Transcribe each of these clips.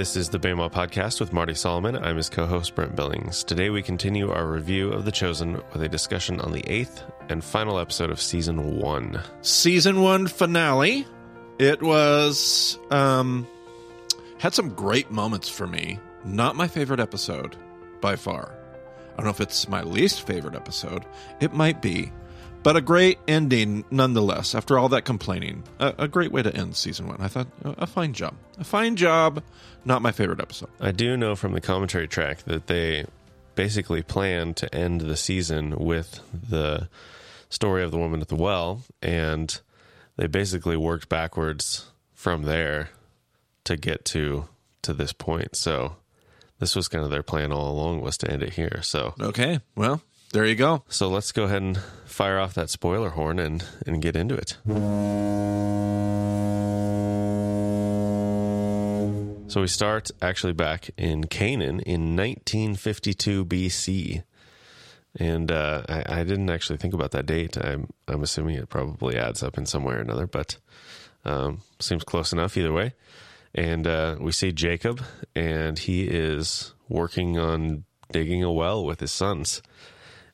This is the BEMA Podcast with Marty Solomon. I'm his co host, Brent Billings. Today we continue our review of The Chosen with a discussion on the eighth and final episode of season one. season one finale. It was um had some great moments for me. Not my favorite episode by far. I don't know if it's my least favorite episode. It might be. But a great ending nonetheless. After all that complaining, a, a great way to end season one. I thought a, a fine job. A fine job. Not my favorite episode. I do know from the commentary track that they basically planned to end the season with the story of the woman at the well, and they basically worked backwards from there to get to to this point. So this was kind of their plan all along was to end it here. So Okay, well, there you go. so let's go ahead and fire off that spoiler horn and and get into it. So we start actually back in Canaan in 1952 BC. And uh, I, I didn't actually think about that date. I'm I'm assuming it probably adds up in some way or another, but um, seems close enough either way. And uh, we see Jacob, and he is working on digging a well with his sons.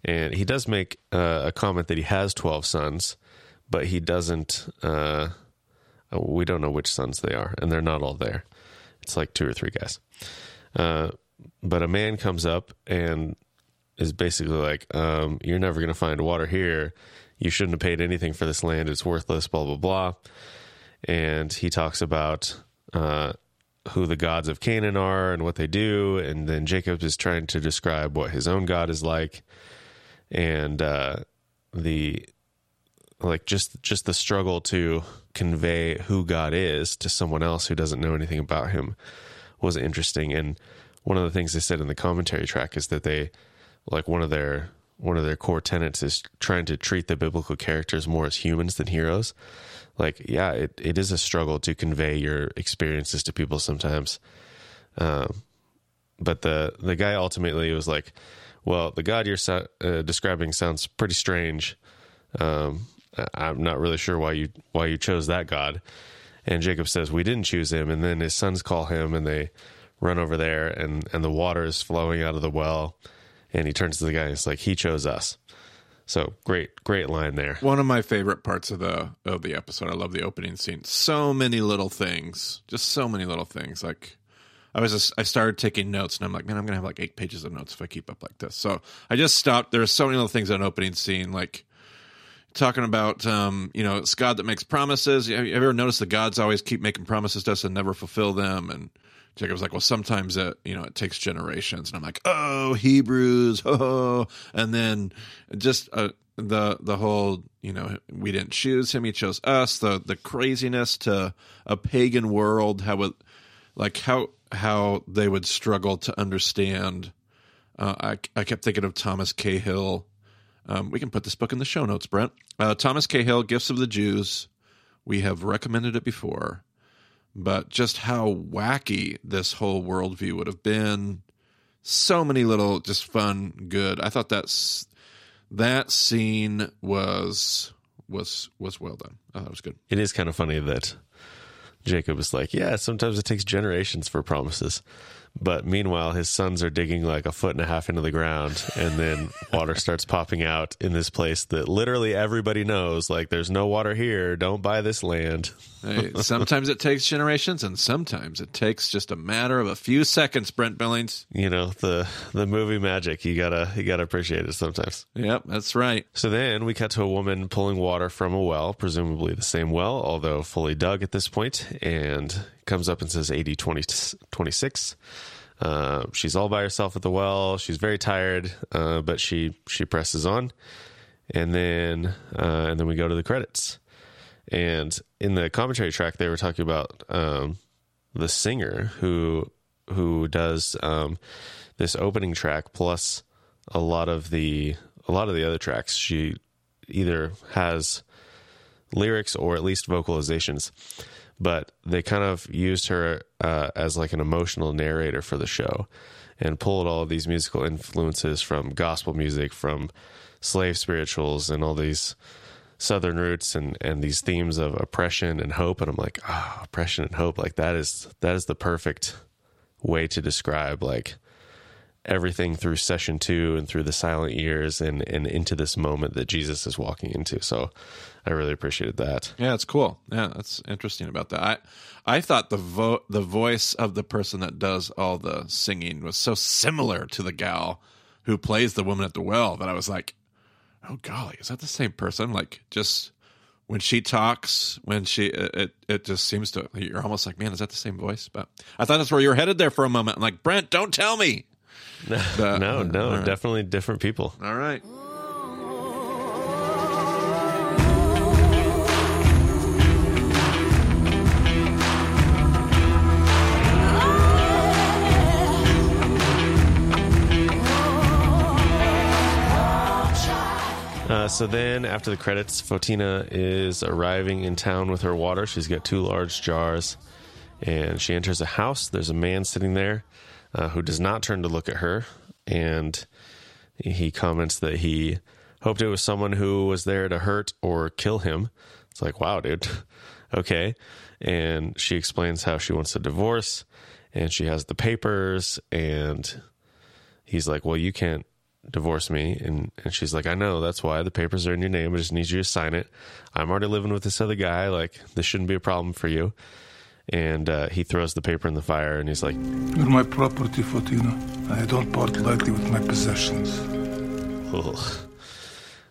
And he does make uh, a comment that he has 12 sons, but he doesn't, uh, we don't know which sons they are, and they're not all there. It's like two or three guys. Uh, but a man comes up and is basically like, um, You're never going to find water here. You shouldn't have paid anything for this land. It's worthless, blah, blah, blah. And he talks about uh, who the gods of Canaan are and what they do. And then Jacob is trying to describe what his own God is like. And uh, the like just just the struggle to convey who God is to someone else who doesn't know anything about him was interesting. And one of the things they said in the commentary track is that they like one of their one of their core tenets is trying to treat the biblical characters more as humans than heroes. Like yeah it, it is a struggle to convey your experiences to people sometimes. Um, but the the guy ultimately was like well the god you're so, uh, describing sounds pretty strange um, I'm not really sure why you why you chose that God. And Jacob says we didn't choose him. And then his sons call him, and they run over there, and and the water is flowing out of the well. And he turns to the guy, and it's like he chose us. So great, great line there. One of my favorite parts of the of the episode. I love the opening scene. So many little things, just so many little things. Like I was, just, I started taking notes, and I'm like, man, I'm gonna have like eight pages of notes if I keep up like this. So I just stopped. There's so many little things in an opening scene, like talking about, um, you know, it's God that makes promises. Have you ever noticed the gods always keep making promises to us and never fulfill them? And Jacob's like, well, sometimes it, you know, it takes generations. And I'm like, oh, Hebrews, oh, and then just uh, the the whole, you know, we didn't choose him, he chose us. The the craziness to a pagan world, how it, like how how they would struggle to understand. Uh, I I kept thinking of Thomas Cahill. Um, we can put this book in the show notes, Brent. Uh, Thomas Cahill, Gifts of the Jews. We have recommended it before but just how wacky this whole worldview would have been. So many little, just fun, good. I thought that's that scene was was was well done. I thought it was good. It is kind of funny that Jacob is like, yeah, sometimes it takes generations for promises. But meanwhile, his sons are digging like a foot and a half into the ground, and then water starts popping out in this place that literally everybody knows. Like, there's no water here. Don't buy this land. Hey, sometimes it takes generations, and sometimes it takes just a matter of a few seconds. Brent Billings. You know the the movie magic. You gotta you gotta appreciate it sometimes. Yep, that's right. So then we cut to a woman pulling water from a well, presumably the same well, although fully dug at this point, and comes up and says 80 20, 26. Uh, she's all by herself at the well. She's very tired, uh, but she she presses on, and then uh, and then we go to the credits. And in the commentary track, they were talking about um, the singer who who does um, this opening track plus a lot of the a lot of the other tracks. She either has lyrics or at least vocalizations but they kind of used her uh, as like an emotional narrator for the show and pulled all these musical influences from gospel music from slave spirituals and all these southern roots and and these themes of oppression and hope. And I'm like oh, oppression and hope. Like that is that is the perfect way to describe like everything through session two and through the silent years and and into this moment that Jesus is walking into. So I really appreciated that. Yeah, it's cool. Yeah, that's interesting about that. I I thought the vo- the voice of the person that does all the singing was so similar to the gal who plays the woman at the well that I was like, "Oh golly, is that the same person?" Like just when she talks, when she it it just seems to you're almost like, "Man, is that the same voice?" But I thought that's where you were headed there for a moment. I'm like, "Brent, don't tell me." But, no, no, right. definitely different people. All right. Uh, so then, after the credits, Photina is arriving in town with her water. She's got two large jars, and she enters a house. There's a man sitting there uh, who does not turn to look at her, and he comments that he hoped it was someone who was there to hurt or kill him. It's like, wow, dude. okay. And she explains how she wants a divorce, and she has the papers, and he's like, well, you can't divorce me. And, and she's like i know. That's why the papers are in your name. I just need you to sign it. I'm already living with this other guy. Like this shouldn't be a problem for you and uh, he throws the paper in the fire and he's like you're my property photina i don't part lightly with my possessions Ugh.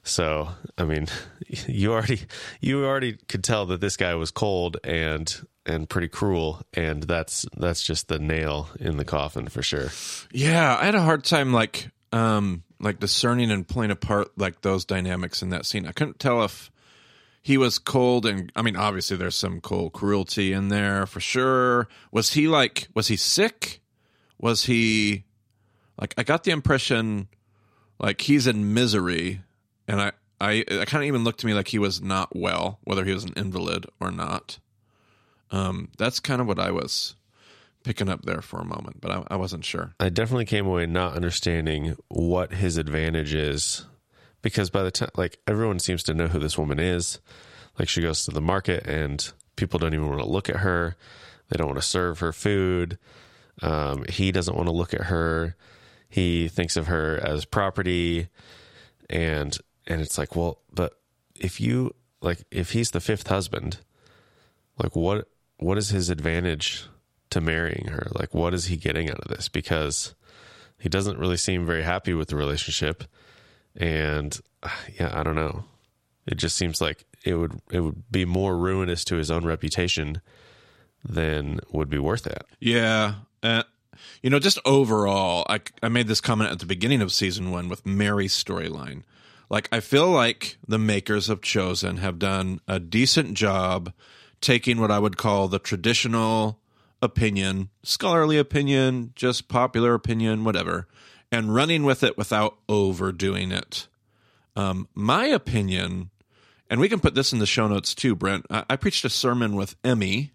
so i mean you already you already could tell that this guy was cold and and pretty cruel and that's that's just the nail in the coffin for sure yeah i had a hard time like um like discerning and playing apart like those dynamics in that scene. I couldn't tell if he was cold and I mean obviously there's some cold cruelty in there for sure. Was he like was he sick? Was he like I got the impression like he's in misery and I I I kind of even looked to me like he was not well, whether he was an invalid or not. Um that's kind of what I was picking up there for a moment, but I, I wasn't sure. I definitely came away not understanding what his advantage is because by the time, like, everyone seems to know who this woman is. Like, she goes to the market and people don't even want to look at her, they don't want to serve her food. Um, he doesn't want to look at her. He thinks of her as property, and and it's like, well, but if you like, if he's the fifth husband, like, what what is his advantage to marrying her? Like, what is he getting out of this? Because he doesn't really seem very happy with the relationship, and yeah, I don't know. It just seems like it would it would be more ruinous to his own reputation than would be worth it. Yeah. Uh, you know, just overall, I, I made this comment at the beginning of season one with Mary's storyline. Like, I feel like the makers of Chosen have done a decent job taking what I would call the traditional opinion, scholarly opinion, just popular opinion, whatever, and running with it without overdoing it. Um, my opinion, and we can put this in the show notes too, Brent. I, I preached a sermon with Emmy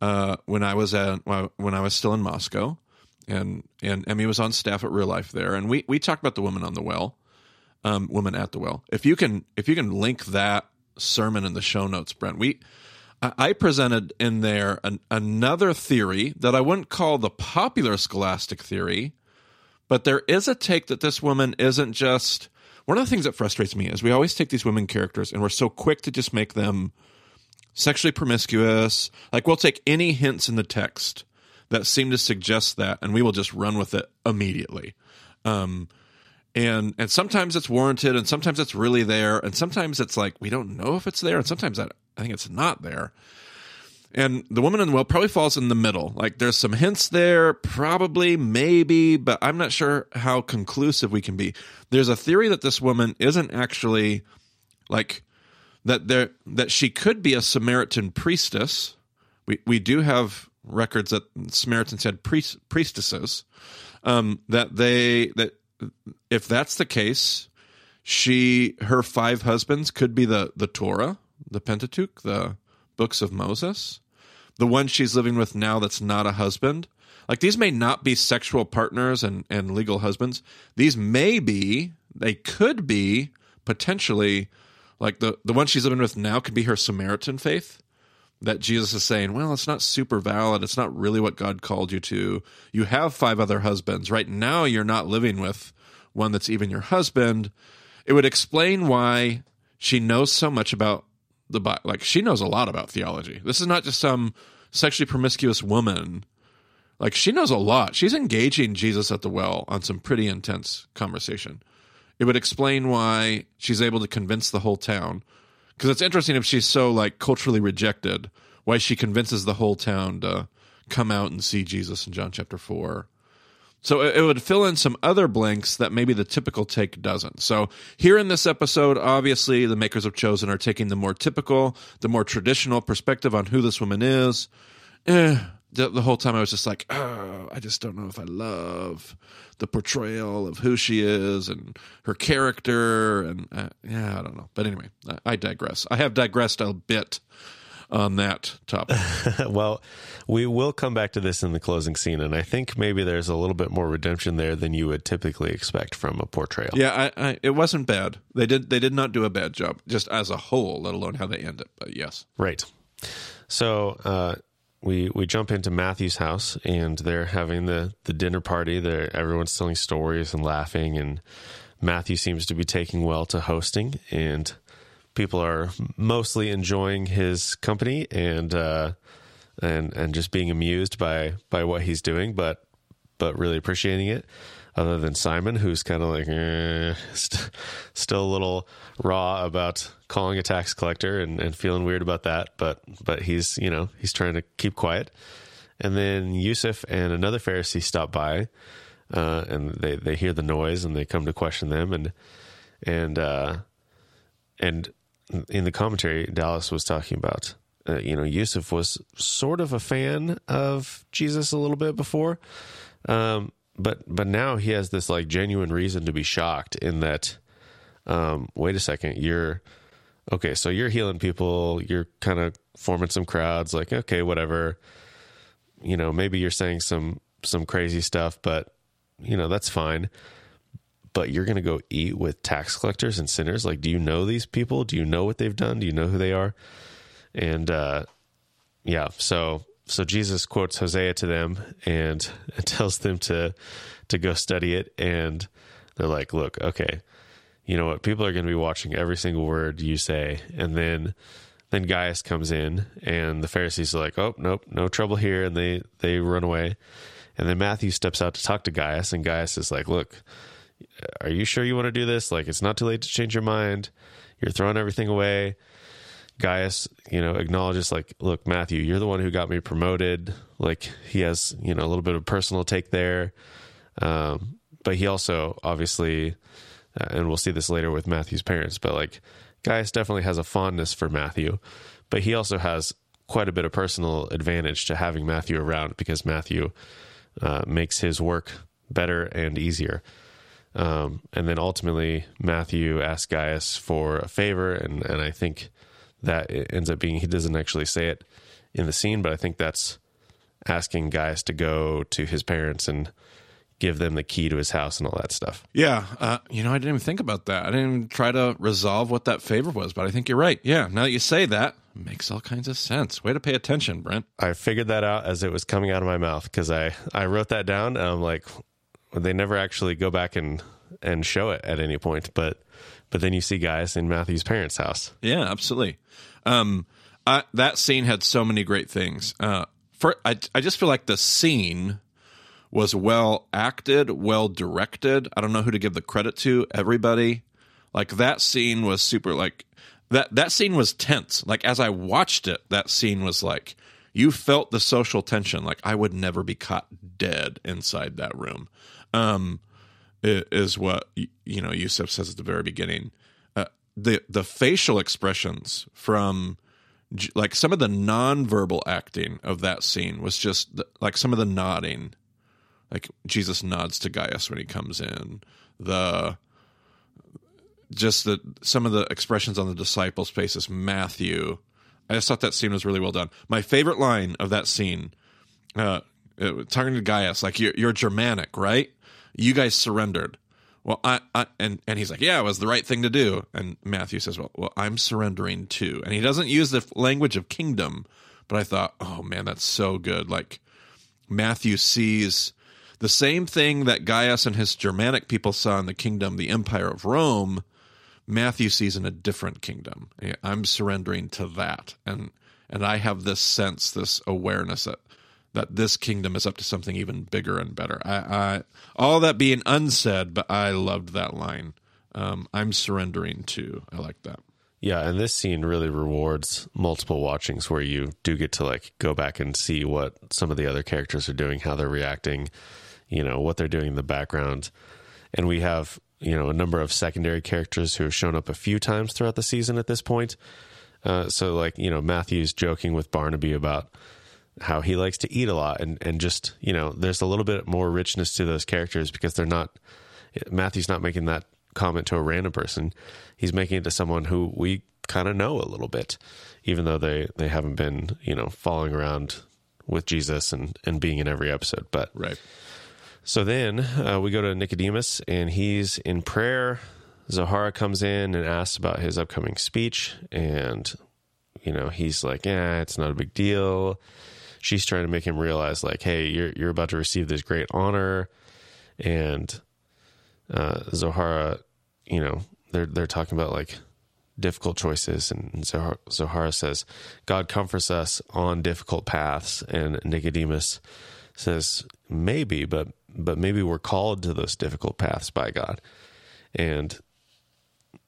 uh, when I was at when I was still in Moscow, and and Emmy was on staff at Real Life there, and we we talked about the woman on the well, um, woman at the well. If you can if you can link that sermon in the show notes, Brent, we I presented in there an, another theory that I wouldn't call the popular scholastic theory, but there is a take that this woman isn't just. One of the things that frustrates me is we always take these women characters and we're so quick to just make them sexually promiscuous. Like we'll take any hints in the text that seem to suggest that, and we will just run with it immediately. Um, and and sometimes it's warranted, and sometimes it's really there, and sometimes it's like we don't know if it's there, and sometimes I, I think it's not there. And the woman in the well probably falls in the middle. Like there's some hints there, probably, maybe, but I'm not sure how conclusive we can be. There's a theory that this woman isn't actually like that there that she could be a Samaritan priestess. We we do have records that Samaritans had priest, priestesses. Um, that they that if that's the case, she her five husbands could be the the Torah, the Pentateuch, the books of Moses. The one she's living with now that's not a husband. Like these may not be sexual partners and, and legal husbands. These may be, they could be potentially like the, the one she's living with now could be her Samaritan faith. that Jesus is saying, well, it's not super valid. It's not really what God called you to. You have five other husbands. Right now, you're not living with one that's even your husband. It would explain why she knows so much about the Bible. Like, she knows a lot about theology. This is not just some sexually promiscuous woman. Like, she knows a lot. She's engaging Jesus at the well on some pretty intense conversation. It would explain why she's able to convince the whole town because it's interesting if she's so like culturally rejected why she convinces the whole town to come out and see jesus in john chapter 4 so it, would fill in some other blanks that maybe the typical take doesn't so here in this episode obviously the makers of chosen are taking the more typical the more traditional perspective on who this woman is eh, the, the whole time I was just like, oh, I just don't know if I love the portrayal of who she is and her character, and uh, yeah, I don't know. But anyway, I, I digress. I have digressed a bit on that topic. well, we will come back to this in the closing scene, and I think maybe there's a little bit more redemption there than you would typically expect from a portrayal. yeah, I, I, it wasn't bad. They did they did not do a bad job, just as a whole, let alone how they end it. But yes, Right. So uh, we we jump into Matthew's house, and they're having the the dinner party. There, everyone's telling stories and laughing, and Matthew seems to be taking well to hosting, and people are mostly enjoying his company and uh, and and just being amused by by what he's doing, but but really appreciating it. Other than Simon, who's kind of like eh, st- still a little raw about calling a tax collector and, and feeling weird about that, but but he's you know he's trying to keep quiet. And then Yusuf and another Pharisee stop by, uh, and they they hear the noise and they come to question them and and uh, and in the commentary, Dallas was talking about uh, you know Yusuf was sort of a fan of Jesus a little bit before, um, but but now he has this like genuine reason to be shocked in that. Um, wait a second, you're okay. So you're healing people. You're kind of forming some crowds. Like okay, whatever. You know, maybe you're saying some some crazy stuff, but you know that's fine but you're going to go eat with tax collectors and sinners. Like do you know these people? Do you know what they've done? Do you know who they are? And uh yeah so so jesus quotes hosea to them and tells them to to go study it. And they're like look okay you know what? People are going to be watching every single word you say. And then then gaius comes in and the pharisees are like oh nope no trouble here. And they they run away. And then matthew steps out to talk to gaius and gaius is like look are you sure you want to do this? Like, it's not too late to change your mind. You're throwing everything away. Gaius, you know, acknowledges, like, look, Matthew, you're the one who got me promoted. Like, he has, you know, a little bit of personal take there. Um, but he also, obviously, uh, and we'll see this later with Matthew's parents, but like, Gaius definitely has a fondness for Matthew. But he also has quite a bit of personal advantage to having Matthew around because Matthew uh, makes his work better and easier. Um, and then ultimately, Matthew asks Gaius for a favor, and, and I think that it ends up being he doesn't actually say it in the scene, but I think that's asking Gaius to go to his parents and give them the key to his house and all that stuff. yeah. Uh, you know, I didn't even think about that. I didn't even try to resolve what that favor was, but I think you're right. Yeah, now that you say that, it makes all kinds of sense. Way to pay attention, Brent. I figured that out as it was coming out of my mouth because I, I wrote that down and I'm like, they never actually go back and, and show it at any point, but but then you see Gaius in Matthew's parents' house. Yeah, absolutely. Um, I, that scene had so many great things. Uh, for I, I just feel like the scene was well acted, well directed. I don't know who to give the credit to. Everybody, like that scene was super. Like that that scene was tense. Like as I watched it, that scene was like you felt the social tension. Like I would never be caught dead inside that room. Um, is what you know Yusuf says at the very beginning. Uh, the the facial expressions from like some of the nonverbal acting of that scene was just the, like some of the nodding, like Jesus nods to Gaius when he comes in. The just the some of the expressions on the disciples' faces. Matthew, I just thought that scene was really well done. My favorite line of that scene, uh, uh, talking to Gaius, like you're, you're Germanic, right? You guys surrendered. well, I, I and and he's like, yeah, it was the right thing to do. And Matthew says, well, well, I'm surrendering too. And he doesn't use the language of kingdom, but I thought, oh man, that's so good. Like Matthew sees the same thing that Gaius and his Germanic people saw in the kingdom, the empire of Rome. Matthew sees in a different kingdom. I'm surrendering to that, and and I have this sense, this awareness that that this kingdom is up to something even bigger and better. I, I all that being unsaid, but I loved that line. Um, I'm surrendering to. I like that. Yeah, and this scene really rewards multiple watchings where you do get to like go back and see what some of the other characters are doing, how they're reacting, you know, what they're doing in the background. And we have, you know, a number of secondary characters who have shown up a few times throughout the season at this point. Uh, so like, you know, Matthew's joking with Barnaby about how he likes to eat a lot. And and just you know there's a little bit more richness to those characters because they're not Matthew's not making that comment to a random person. He's making it to someone who we kind of know a little bit even though they they haven't been you know following around with Jesus and and being in every episode. But right. so then uh, we go to Nicodemus and he's in prayer. Zohara comes in and asks about his upcoming speech and you know he's like yeah it's not a big deal she's trying to make him realize like, hey, you're you're about to receive this great honor, and uh, Zohara, you know, they're they're talking about like difficult choices, and Zohara, says, God comforts us on difficult paths, and Nicodemus says, maybe, but but maybe we're called to those difficult paths by God, and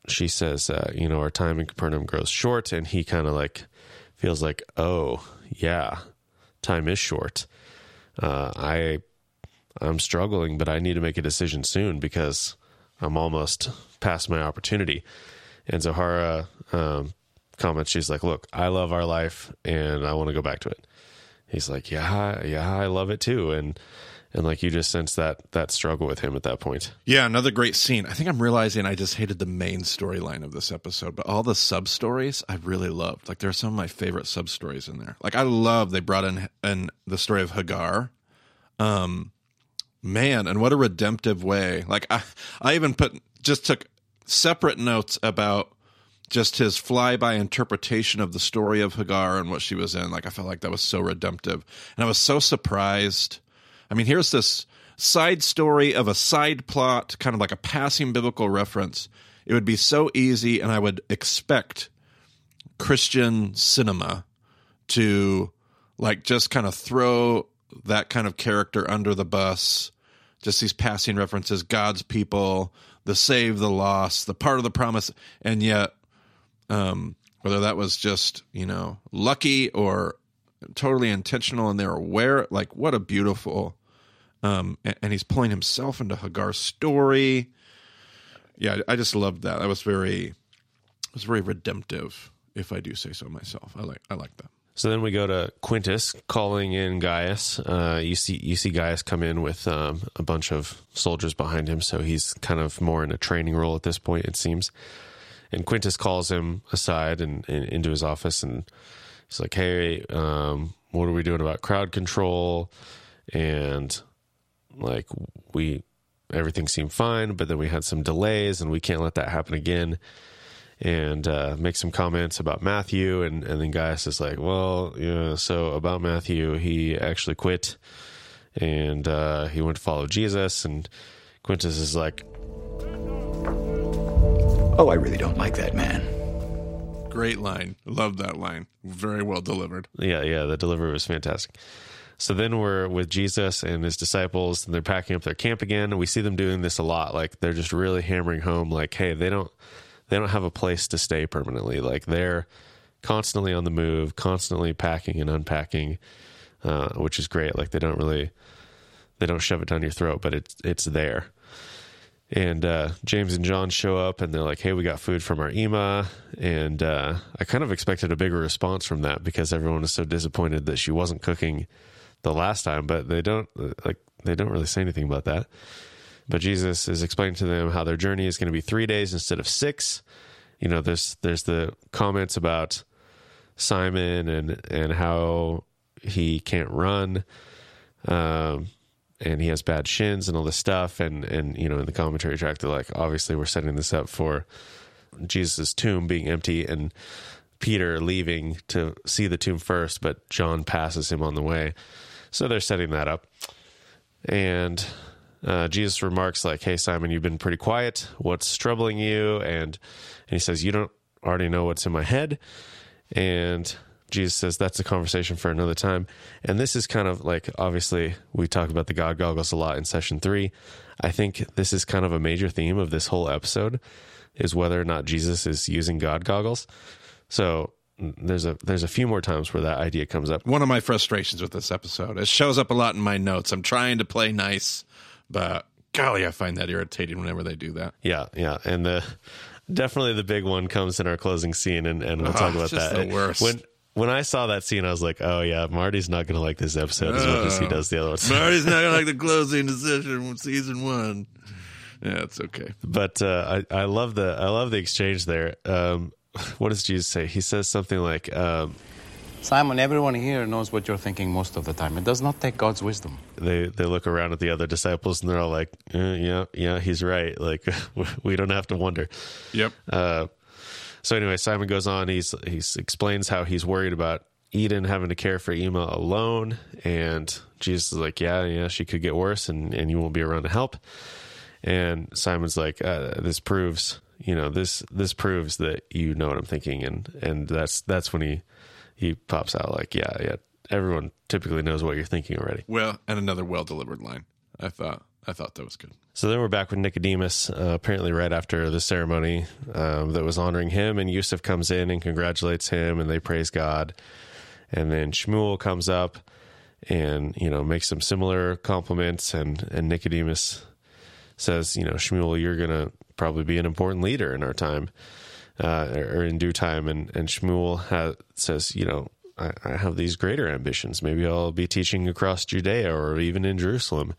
she says, uh, you know, our time in Capernaum grows short, and he kind of like feels like, oh yeah, time is short. Uh, I I'm struggling, but I need to make a decision soon because I'm almost past my opportunity. And Zohara um, comments, she's like, "Look, I love our life, and I want to go back to it." He's like, "Yeah, yeah, I love it too." And and like you just sense that that struggle with him at that point. Yeah, another great scene. I think I'm realizing I just hated the main storyline of this episode, but all the sub stories I really loved. Like there are some of my favorite sub stories in there. Like I love they brought in in the story of Hagar. Um, man, and what a redemptive way. Like I, I even put just took separate notes about just his flyby interpretation of the story of Hagar and what she was in. Like I felt like that was so redemptive, and I was so surprised I mean, here's this side story of a side plot, kind of like a passing biblical reference. It would be so easy, and I would expect Christian cinema to like just kind of throw that kind of character under the bus. Just these passing references, God's people, the save, the lost, the part of the promise, and yet, um, whether that was just you know lucky or totally intentional, and they're aware, like what a beautiful um, and, and, he's pulling himself into Hagar's story. Yeah, I just loved that. That was very, it was very redemptive, if I do say so myself. I like, I like that. So then we go to Quintus calling in Gaius. Uh, you see, you see Gaius come in with um, a bunch of soldiers behind him, so he's kind of more in a training role at this point, it seems. And Quintus calls him aside and, and into his office, and he's like, "Hey, um, what are we doing about crowd control?" And like we everything seemed fine, but then we had some delays, and we can't let that happen again. And uh, make some comments about Matthew, and, and then Gaius is like, "Well, yeah, so about Matthew, he actually quit, and uh, he went to follow Jesus." And Quintus is like, "Oh, I really don't like that man." Great line. Love that line. Very well delivered. Yeah, yeah, the delivery was fantastic. So then we're with Jesus and his disciples, and they're packing up their camp again. And we see them doing this a lot. Like they're just really hammering home, like, hey, they don't they don't have a place to stay permanently. Like they're constantly on the move, constantly packing and unpacking, uh, which is great. Like they don't really they don't shove it down your throat, but it's it's there. And uh, James and John show up and they're like, "Hey, we got food from our Ema," and uh, I kind of expected a bigger response from that because everyone was so disappointed that she wasn't cooking the last time, but they don't like they don't really say anything about that. But Jesus is explaining to them how their journey is going to be three days instead of six. You know, there's there's the comments about Simon and and how he can't run, um, and he has bad shins and all this stuff. And and you know, in the commentary track, they're like, obviously, we're setting this up for Jesus' tomb being empty and Peter leaving to see the tomb first, but John passes him on the way. So they're setting that up. And uh, Jesus remarks like, "Hey Simon, you've been pretty quiet. What's troubling you?" And and he says, "You don't already know what's in my head." And Jesus says, "That's a conversation for another time." And this is kind of like obviously we talked about the God goggles a lot in session three. I think this is kind of a major theme of this whole episode is whether or not Jesus is using God goggles. So there's a there's a few more times where that idea comes up. One of my frustrations with this episode, it shows up a lot in my notes. I'm trying to play nice, but golly, I find that irritating whenever they do that. Yeah, yeah, and the definitely the big one comes in our closing scene, and, and we'll Oh, talk about that. the worst. When when I saw that scene, I was like, oh yeah, Marty's not going to like this episode as much as he does the other ones. Marty's not gonna like the closing decision from season one. Yeah, it's okay. but uh, I I love the I love the exchange there. Um, what does Jesus say? He says something like. Um, Simon, everyone here knows what you're thinking most of the time. It does not take God's wisdom. they they look around at the other disciples and they're all like, eh, yeah, yeah, he's right. Like we don't have to wonder. Yep. Uh, so anyway, Simon goes on. He's he explains how he's worried about Eden having to care for Ema alone, and Jesus is like, yeah, yeah, she could get worse, and and you won't be around to help. And Simon's like, uh, this proves, you know, this this proves that you know what I'm thinking, and and that's that's when he he pops out like, yeah, yeah, everyone typically knows what you're thinking already. well, and another well delivered line. I thought I thought that was good. So then we're back with Nicodemus, uh, apparently right after the ceremony um, that was honoring him, and Yusuf comes in and congratulates him, and they praise God. And then Shmuel comes up and you know makes some similar compliments, and and Nicodemus says, you know, Shmuel, you're gonna probably be an important leader in our time, uh, or in due time. And and Shmuel says, you know. I, I have these greater ambitions. Maybe I'll be teaching across Judea or even in Jerusalem.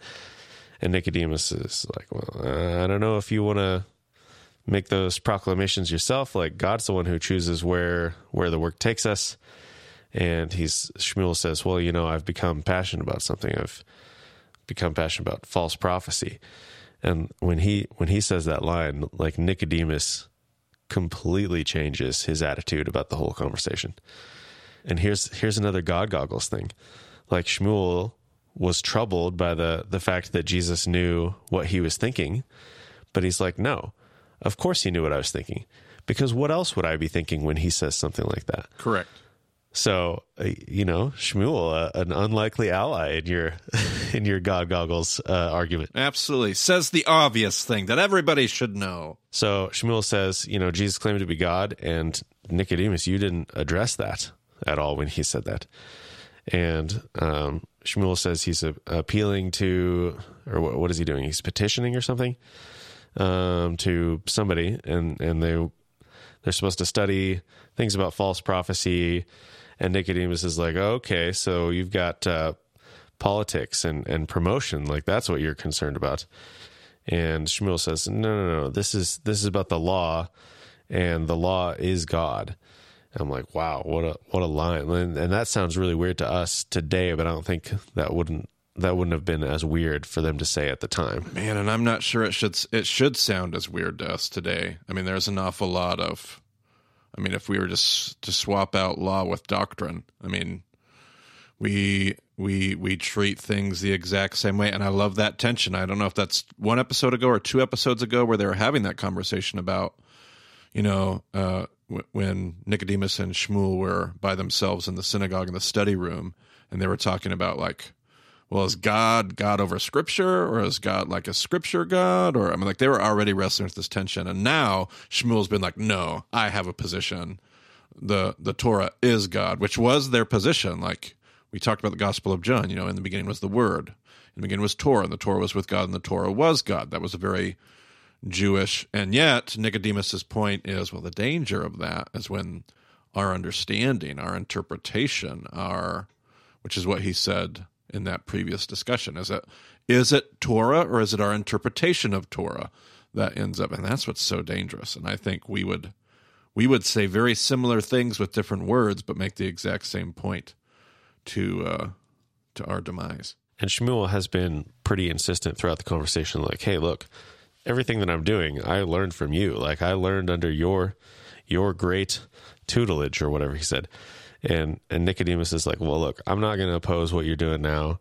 And Nicodemus is like, well, I don't know if you want to make those proclamations yourself. Like God's the one who chooses where where the work takes us. And he's Shmuel says, well, you know, I've become passionate about something. I've become passionate about false prophecy. And when he when he says that line, like Nicodemus completely changes his attitude about the whole conversation. And here's here's another God goggles thing. Like Shmuel was troubled by the the fact that Jesus knew what he was thinking, but he's like, no, of course he knew what I was thinking, because what else would I be thinking when he says something like that? Correct. So uh, you know, Shmuel, uh, an unlikely ally in your in your God goggles uh, argument. Absolutely. Says the obvious thing that everybody should know. So Shmuel says, you know, Jesus claimed to be God, and Nicodemus, you didn't address that at all when he said that. And um, Shmuel says he's a, appealing to, or what, what is he doing? He's petitioning or something um, to somebody, and and they they're supposed to study things about false prophecy. And Nicodemus is like, okay, so you've got uh, politics and and promotion, like that's what you're concerned about. And Shmuel says, no, no, no, this is this is about the law, and the law is God. I'm like, wow, what a what a line, and, and that sounds really weird to us today, but I don't think that wouldn't that wouldn't have been as weird for them to say at the time. Man, and I'm not sure it should it should sound as weird to us today. I mean, there's an awful lot of I mean, if we were just to swap out law with doctrine, I mean, we we we treat things the exact same way and I love that tension. I don't know if that's one episode ago or two episodes ago where they were having that conversation about you know, uh, w- when Nicodemus and Shmuel were by themselves in the synagogue in the study room, and they were talking about like, well, is God God over Scripture, or is God like a Scripture God? Or I mean, like they were already wrestling with this tension, and now Shmuel's been like, no, I have a position. the The Torah is God, which was their position. Like we talked about the Gospel of John. You know, in the beginning was the Word. In the beginning was Torah, and the Torah was with God, and the Torah was God. That was a very Jewish. And yet, Nicodemus's point is well, the danger of that is when our understanding, our interpretation, our, which is what he said in that previous discussion, is it is it Torah or is it our interpretation of Torah that ends up, and that's what's so dangerous. And I think we would we would say very similar things with different words, but make the exact same point to uh, to our demise. And Shmuel has been pretty insistent throughout the conversation, like, hey, look, everything that I'm doing, I learned from you. Like I learned under your your great tutelage or whatever he said. And and Nicodemus is like, well, look, I'm not going to oppose what you're doing now,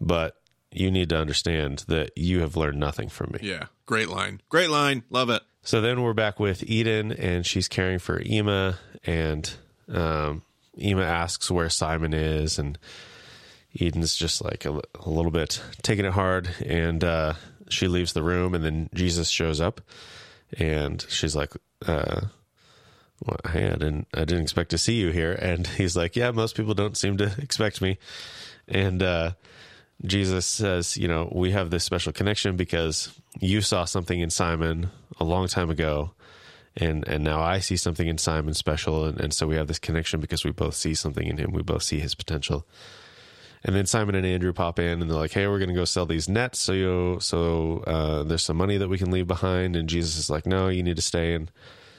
but you need to understand that you have learned nothing from me. Yeah. Great line. Great line. Love it. So then we're back with Eden, and she's caring for Ema, and um, Ema asks where Simon is, and Eden's just like a, a little bit taking it hard, and uh, she leaves the room, and then Jesus shows up, and she's like, uh, well, "Hey, I didn't, I didn't expect to see you here," and he's like, "Yeah, most people don't seem to expect me," and uh, Jesus says, "You know, we have this special connection because you saw something in Simon a long time ago." And and now I see something in Simon special, and, and so we have this connection because we both see something in him. We both see his potential. And then Simon and Andrew pop in, and they're like, "Hey, we're going to go sell these nets. So you, so uh, there's some money that we can leave behind." And Jesus is like, "No, you need to stay and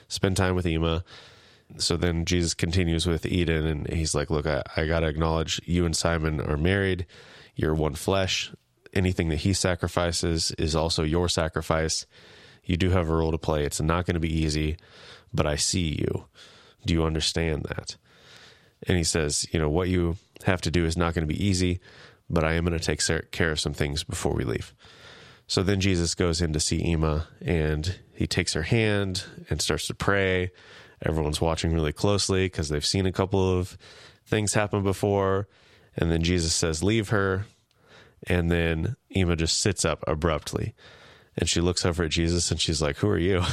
spend time with Ema." So then Jesus continues with Eden, and he's like, "Look, I, I got to acknowledge you and Simon are married. You're one flesh. Anything that he sacrifices is also your sacrifice. You do have a role to play. It's not going to be easy, but I see you. Do you understand that?" And he says, "You know what you." have to do is not going to be easy, but I am going to take care of some things before we leave. So then Jesus goes in to see Ema and he takes her hand and starts to pray. Everyone's watching really closely because they've seen a couple of things happen before. And then Jesus says, Leave her. And then Ema just sits up abruptly and she looks over at Jesus and she's like, Who are you?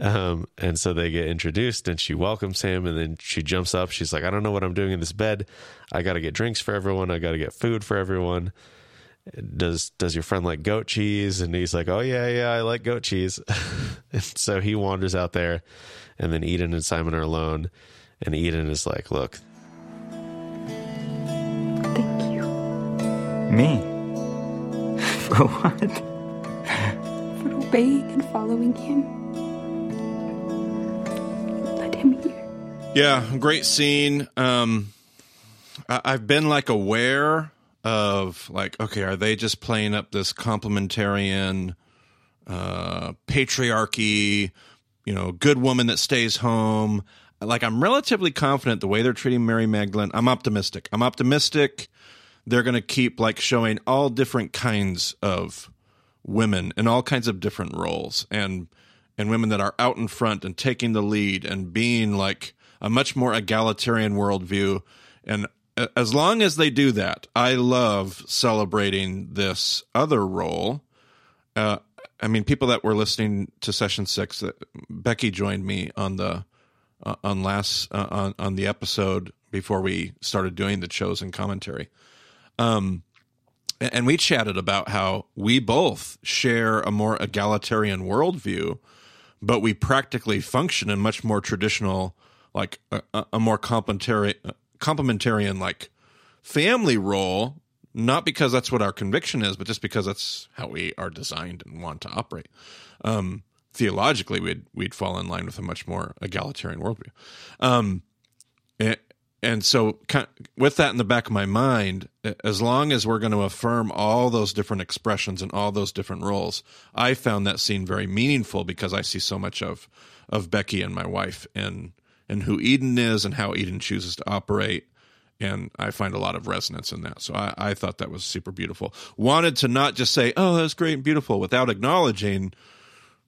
Um, and so they get introduced and she welcomes him and then she jumps up. She's like, I don't know what I'm doing in this bed. I got to get drinks for everyone. I got to get food for everyone. Does, does your friend like goat cheese? And he's like, Oh yeah, yeah, I like goat cheese. and so he wanders out there and then Eden and Simon are alone. And Eden is like, look, Thank you. Me? For what? For obeying and following him. Let him hear. Yeah, great scene. Um, I- I've been like aware of like, okay, are they just playing up this complementarian uh, patriarchy? You know, good woman that stays home. Like, I'm relatively confident the way they're treating Mary Magdalene. I'm optimistic. I'm optimistic. They're going to keep like showing all different kinds of women in all kinds of different roles and and women that are out in front and taking the lead and being like a much more egalitarian worldview. And as long as they do that, I love celebrating this other role. Uh, I mean, people that were listening to session six, that Becky joined me on the uh, on last uh, on on the episode before we started doing the chosen commentary. Um, and we chatted about how we both share a more egalitarian worldview, but we practically function in much more traditional, like a- a more complementary, complementarian, like family role. Not because that's what our conviction is, but just because that's how we are designed and want to operate. Um, theologically, we'd we'd fall in line with a much more egalitarian worldview. Um, and, and so, with that in the back of my mind, as long as we're going to affirm all those different expressions and all those different roles, I found that scene very meaningful because I see so much of of Becky and my wife and and who Eden is and how Eden chooses to operate. And I find a lot of resonance in that. So I, I thought that was super beautiful. Wanted to not just say, oh, that's great and beautiful without acknowledging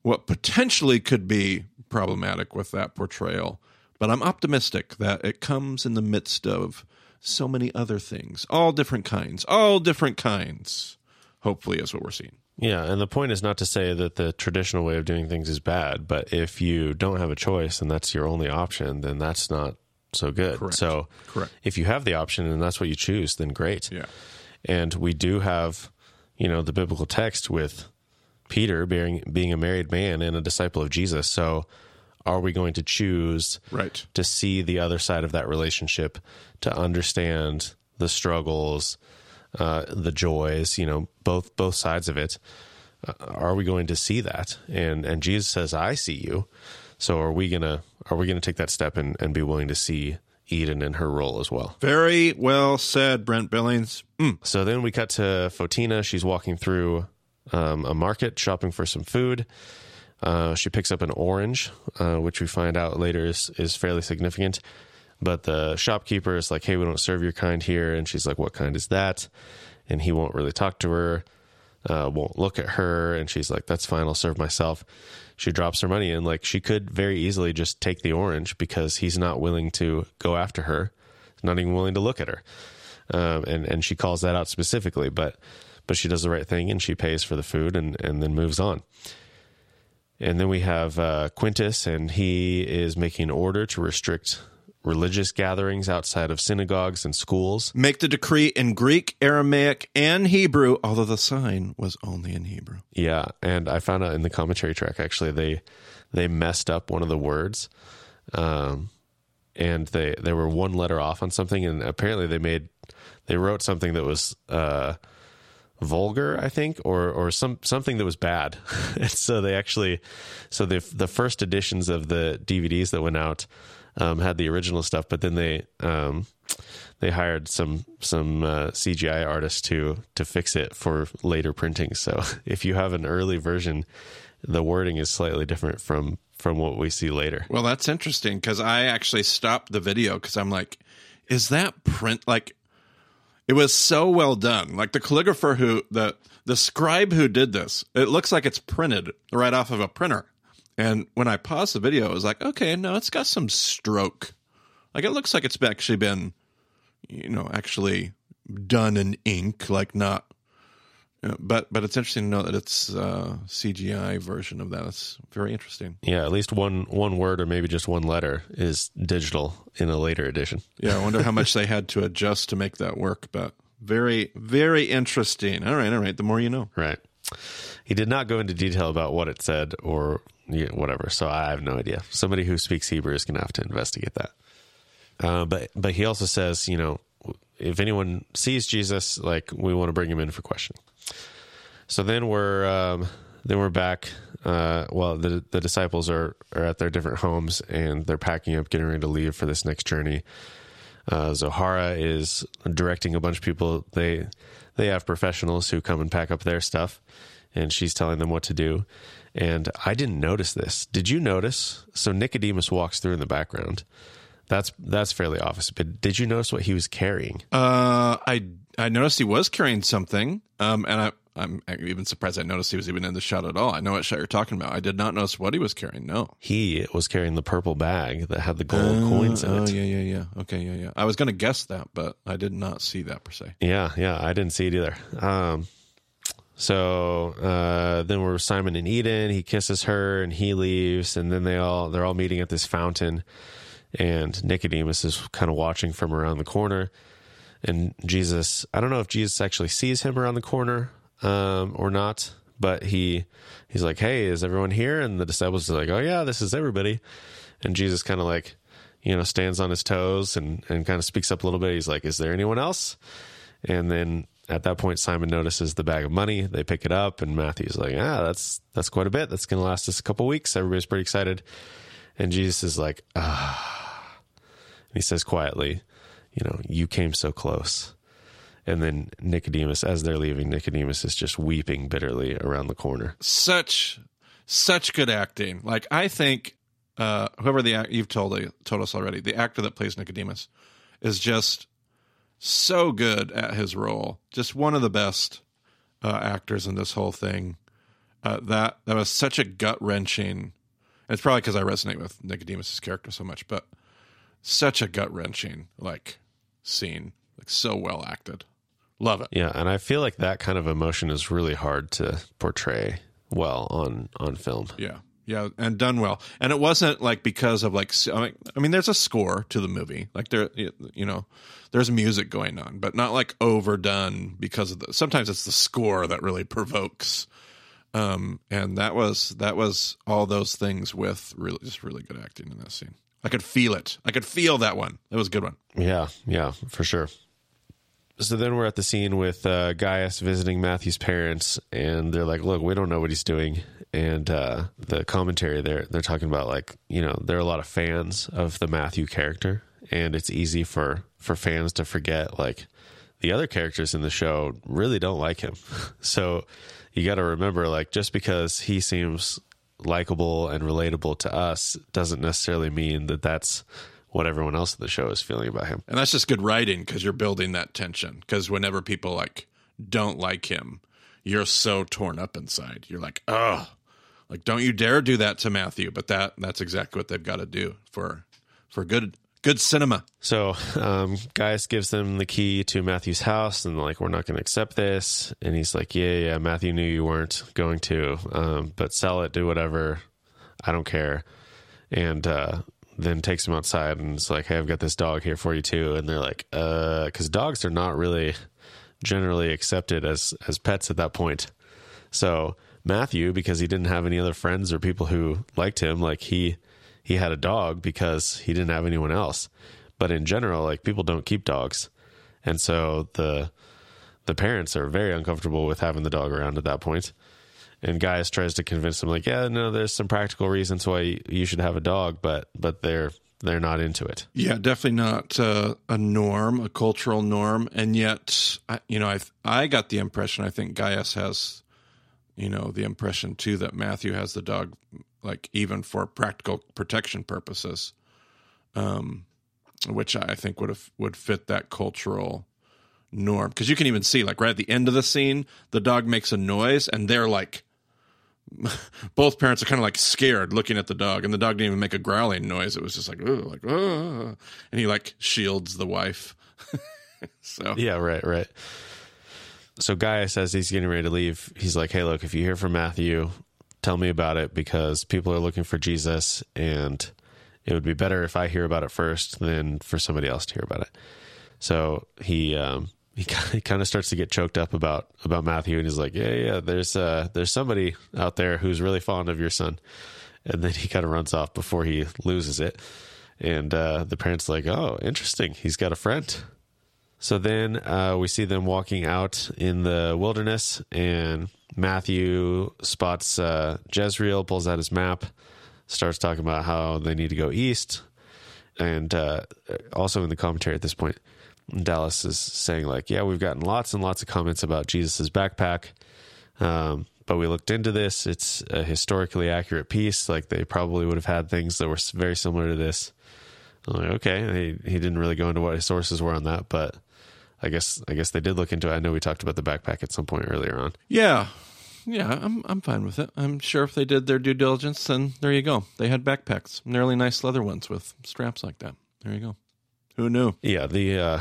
what potentially could be problematic with that portrayal. But I'm optimistic that it comes in the midst of so many other things, all different kinds, all different kinds. Hopefully, is what we're seeing. Yeah, and the point is not to say that the traditional way of doing things is bad, but if you don't have a choice and that's your only option, then that's not so good. Correct. So, Correct. if you have the option and that's what you choose, then great. Yeah. And we do have, you know, the biblical text with Peter being being a married man and a disciple of Jesus. So, are we going to choose Right. to see the other side of that relationship, to understand the struggles, uh, the joys, you know, both both sides of it. Uh, are we going to see that? And and Jesus says, "I see you." So are we gonna are we gonna take that step and, and be willing to see Eden in her role as well. Very well said, Brent Billings. Mm. So then we cut to Photina. She's walking through um, a market shopping for some food. Uh, she picks up an orange, uh, which we find out later is, is fairly significant. But the shopkeeper is like, hey, we don't serve your kind here. And she's like, what kind is that? And he won't really talk to her, uh, won't look at her. And she's like, that's fine, I'll serve myself. She drops her money in. Like, she could very easily just take the orange because he's not willing to go after her, not even willing to look at her. Um, and, and she calls that out specifically. But but she does the right thing and she pays for the food and, and then moves on. And then we have uh, Quintus, and he is making an order to restrict religious gatherings outside of synagogues and schools. Make the decree in Greek, Aramaic, and Hebrew, although the sign was only in Hebrew. Yeah, and I found out in the commentary track actually they they messed up one of the words, um, and they they were one letter off on something, and apparently they made they wrote something that was. Uh, vulgar, I think, or or some something that was bad. and so they actually, so the the first editions of the DVDs that went out um, had the original stuff, but then they um, they hired some some uh, CGI artists to to fix it for later printing. So if you have an early version, the wording is slightly different from from what we see later. Well, that's interesting because I actually stopped the video because I'm like, is that print like it was so well done. Like the calligrapher who the the scribe who did this, it looks like it's printed right off of a printer. And when I paused the video, I was like, okay, no, it's got some stroke. Like it looks like it's actually been, you know, actually done in ink, like not uh, but but it's interesting to know that it's uh, a CGI version of that. It's very interesting. Yeah, at least one one word or maybe just one letter is digital in a later edition. Yeah, I wonder how much they had to adjust to make that work. But very very interesting. All right, all right. The more you know. Right. He did not go into detail about what it said or whatever, so I have no idea. Somebody who speaks Hebrew is going to have to investigate that. Uh, but but he also says, you know, if anyone sees Jesus, like we want to bring him in for questioning. So then we're um, then we're back. Uh, well, the the disciples are are at their different homes and they're packing up, getting ready to leave for this next journey. Uh, Zohara is directing a bunch of people. They they have professionals who come and pack up their stuff, and she's telling them what to do. And I didn't notice this. Did you notice? So Nicodemus walks through in the background. That's that's fairly obvious. But did you notice what he was carrying? Uh, I I noticed he was carrying something. Um, and I I'm even surprised I noticed he was even in the shot at all. I know what shot you're talking about. I did not notice what he was carrying. No, he was carrying the purple bag that had the gold uh, coins in oh, it. Oh yeah, yeah, yeah. Okay, yeah, yeah. I was going to guess that, but I did not see that per se. Yeah, yeah. I didn't see it either. Um, so uh, then we're Simon and Eden. He kisses her and he leaves, and then they all they're all meeting at this fountain, and Nicodemus is kind of watching from around the corner. And Jesus, I don't know if Jesus actually sees him around the corner um, or not. But he he's like, "Hey, is everyone here?" And the disciples are like, "Oh yeah, this is everybody." And Jesus kind of like, you know, stands on his toes and and kind of speaks up a little bit. He's like, "Is there anyone else?" And then at that point, Simon notices the bag of money. They pick it up, and Matthew's like, "Ah, that's that's quite a bit. That's going to last us a couple weeks." Everybody's pretty excited, and Jesus is like, "Ah," and he says quietly, "You know, you came so close." and then Nicodemus, as they're leaving, Nicodemus is just weeping bitterly around the corner. Such, such good acting. Like I think uh, whoever the you've told told us already, the actor that plays Nicodemus is just so good at his role. Just one of the best uh, actors in this whole thing. Uh, that that was such a gut wrenching. It's probably because I resonate with Nicodemus's character so much, but such a gut wrenching like scene, like so well acted. Love it. Yeah, and I feel like that kind of emotion is really hard to portray well on on film. Yeah. Yeah, and done well. And it wasn't like because of like I mean there's a score to the movie. Like there you know, there's music going on, but not like overdone because of the sometimes it's the score that really provokes um and that was that was all those things with really just really good acting in that scene. I could feel it. I could feel that one. It was a good one. Yeah, yeah, for sure so then we're at the scene with uh, Gaius visiting Matthew's parents, and they're like, "Look, we don't know what he's doing." And uh, the commentary there, they're talking about like, you know, there are a lot of fans of the Matthew character, and it's easy for for fans to forget like the other characters in the show really don't like him. So you got to remember like just because he seems likable and relatable to us doesn't necessarily mean that that's what everyone else in the show is feeling about him. And that's just good writing because you're building that tension. Because whenever people like don't like him, you're so torn up inside. You're like, oh, like don't you dare do that to Matthew. But that that's exactly what they've got to do for for good good cinema. So um, Gaius gives them the key to Matthew's house, and like, we're not going to accept this. And he's like, yeah, yeah, Matthew knew you weren't going to, um, but sell it, do whatever. I don't care. And uh, then takes him outside and it's like, hey, I've got this dog here for you too. And they're like, uh, because dogs are not really generally accepted as as pets at that point. So Matthew, because he didn't have any other friends or people who liked him, like he he had a dog because he didn't have anyone else. But in general, like people don't keep dogs. And so the the parents are very uncomfortable with having the dog around at that point. And Gaius tries to convince them like, yeah, no, there's some practical reasons why you should have a dog, but but they're they're not into it. Yeah, definitely not uh, a norm, a cultural norm, and yet, I, you know, I I got the impression. I think Gaius has, you know, the impression too that Matthew has the dog like even for practical protection purposes, um, which I think would have would fit that cultural norm. Because you can even see, like right at the end of the scene, the dog makes a noise, and they're like, both parents are kind of like scared looking at the dog, and the dog didn't even make a growling noise. It was just like, oh, like, oh, and he like shields the wife. so yeah, right, right. So Gaius says he's getting ready to leave. He's like, "Hey, look, if you hear from Matthew, tell me about it because people are looking for Jesus and it would be better if I hear about it first than for somebody else to hear about it. So he um, he, kind of starts to get choked up about about Matthew and he's like, yeah, yeah, there's uh, there's somebody out there who's really fond of your son, and then he kind of runs off before he loses it, and uh, the parents like, oh, interesting, he's got a friend. So then uh, we see them walking out in the wilderness, and Matthew spots uh, Jezreel, pulls out his map, starts talking about how they need to go east. And uh, also in the commentary at this point, Dallas is saying, like, yeah, we've gotten lots and lots of comments about Jesus's backpack. Um, but we looked into this. It's a historically accurate piece. Like, they probably would have had things that were very similar to this. Like, okay. He, he didn't really go into what his sources were on that, but I guess I guess they did look into it. I know we talked about the backpack at some point earlier on. Yeah, yeah, I'm I'm fine with it. I'm sure if they did their due diligence, then there you go. They had backpacks, really nice leather ones with straps like that. There you go. Who knew? Yeah, the uh,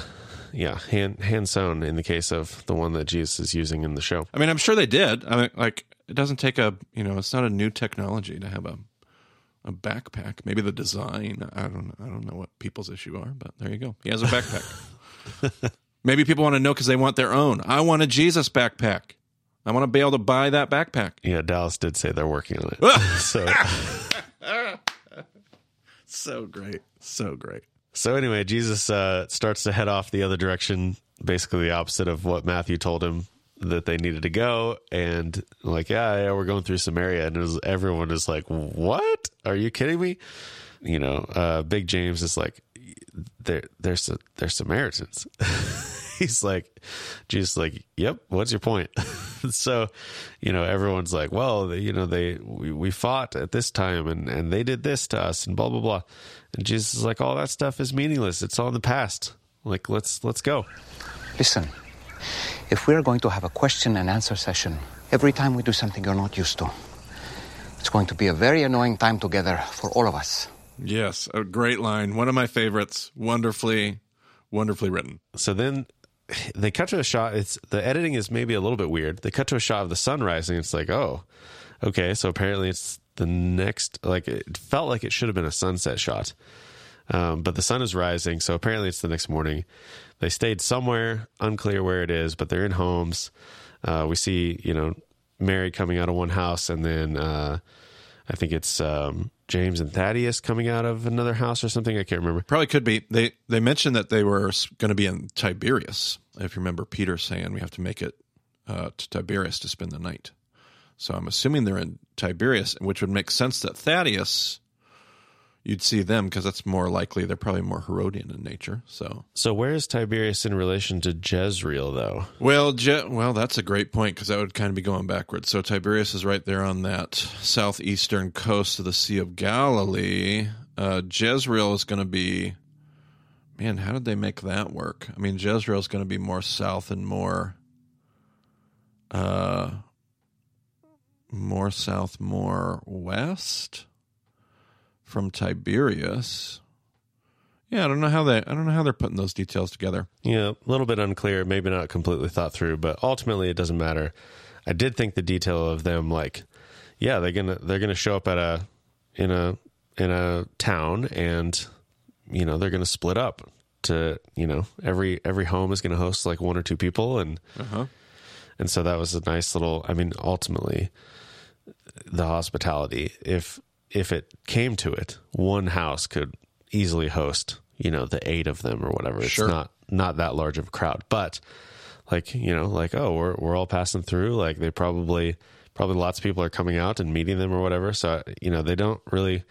yeah hand hand sewn in the case of the one that Jesus is using in the show. I mean, I'm sure they did. I mean, like it doesn't take a you know, it's not a new technology to have a a backpack. Maybe the design. I don't I don't know what people's issue are, but there you go. He has a backpack. Maybe people want to know because they want their own. I want a Jesus backpack. I want to be able to buy that backpack. Yeah, Dallas did say they're working on it. so, so great, so great. So anyway, Jesus uh, starts to head off the other direction, basically the opposite of what Matthew told him that they needed to go. And like, yeah, yeah, we're going through Samaria, and was, everyone is like, "What? Are you kidding me?" You know, uh, Big James is like, "They're they're they're Samaritans." he's like, Jesus, like, yep. What's your point? so, you know, everyone's like, well, you know, they we, we fought at this time and and they did this to us and blah blah blah. And Jesus is like, all that stuff is meaningless. It's all in the past. Like, let's let's go. Listen, if we are going to have a question and answer session every time we do something you're not used to, it's going to be a very annoying time together for all of us. Yes, a great line. One of my favorites. Wonderfully, wonderfully written. So then they cut to a shot. It's the editing is maybe a little bit weird. They cut to a shot of the sun rising. It's like, oh, okay. So apparently it's the next. Like it felt like it should have been a sunset shot, um, but the sun is rising. So apparently it's the next morning. They stayed somewhere, unclear where it is, but they're in homes. Uh, we see, you know, Mary coming out of one house, and then uh, I think it's um, James and Thaddeus coming out of another house or something. I can't remember. Probably could be. They they mentioned that they were going to be in Tiberias. If you remember Peter saying we have to make it uh, to Tiberias to spend the night. So I'm assuming they're in Tiberias, which would make sense that Thaddeus, you'd see them because that's more likely. They're probably more Herodian in nature. So, So where is Tiberias in relation to Jezreel, though? well, Je- well, that's a great point because that would kind of be going backwards. So Tiberias is right there on that southeastern coast of the Sea of Galilee. Uh, Jezreel is going to be, man, how did they make that work? I mean, Jezreel is going to be more south and more, uh, more south, more west from Tiberias. Yeah, I don't know how they. I don't know how they're putting those details together. Yeah, a little bit unclear, maybe not completely thought through, but ultimately it doesn't matter. I did think the detail of them like yeah, they're going to they're going to show up at a in a in a town and you know, they're going to split up to, you know, every every home is going to host like one or two people and Uh-huh. and so that was a nice little I mean, ultimately the hospitality if if it came to it, one house could easily host, you know, the eight of them or whatever. It's Sure. not not that large of a crowd, but like you know, like oh, we're we're all passing through. Like they probably probably lots of people are coming out and meeting them or whatever. So you know, they don't really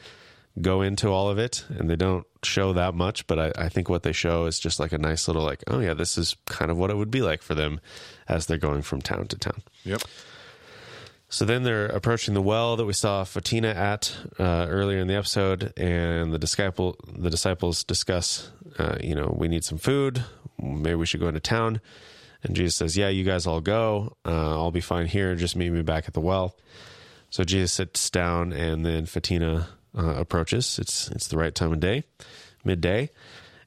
go into all of it and they don't show that much. But I, I think what they show is just like a nice little like oh yeah, this is kind of what it would be like for them as they're going from town to town. Yep. So then they're approaching the well that we saw Photina at uh, earlier in the episode, and the disciple the disciples discuss, uh, you know, we need some food. Maybe we should go into town. And Jesus says, "Yeah, you guys all go. Uh, I'll be fine here. Just meet me back at the well." So Jesus sits down, and then Photina uh, approaches. It's it's the right time of day, midday,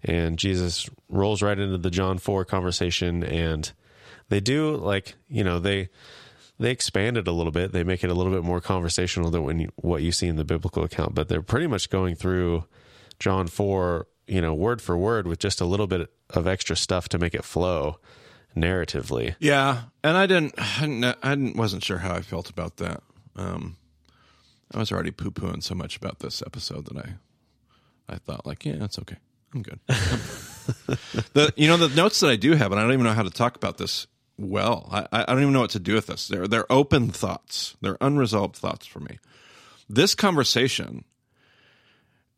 and Jesus rolls right into the John four conversation, and they do like you know they they expand it a little bit. They make it a little bit more conversational than when you, what you see in the biblical account. But they're pretty much going through John four, you know, word for word with just a little bit of extra stuff to make it flow narratively. Yeah, and I didn't, I didn't, I wasn't sure how I felt about that. Um, I was already poo pooing so much about this episode that I, I thought like, yeah, that's okay, I'm good. the, you know, the notes that I do have, and I don't even know how to talk about this well. I, I don't even know what to do with this. They're they're open thoughts. They're unresolved thoughts for me. This conversation,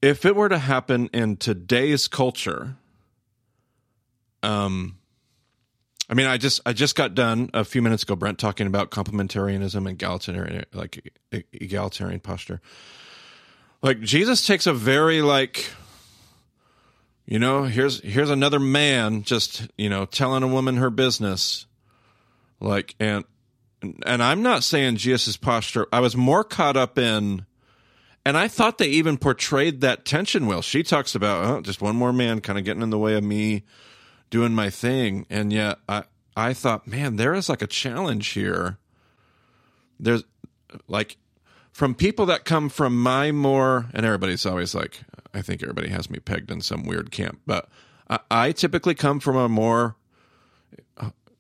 if it were to happen in today's culture, um, I mean, I just I just got done a few minutes ago, Brent, talking about complementarianism and egalitarian like egalitarian posture. Like Jesus takes a very like, you know, here's here's another man just you know telling a woman her business, like and and I'm not saying Jesus' posture. I was more caught up in. And I thought they even portrayed that tension well. She talks about oh, just one more man kind of getting in the way of me doing my thing and yet i i thought man there is like a challenge here there's like from people that come from my more and everybody's always like i think everybody has me pegged in some weird camp but i, I typically come from a more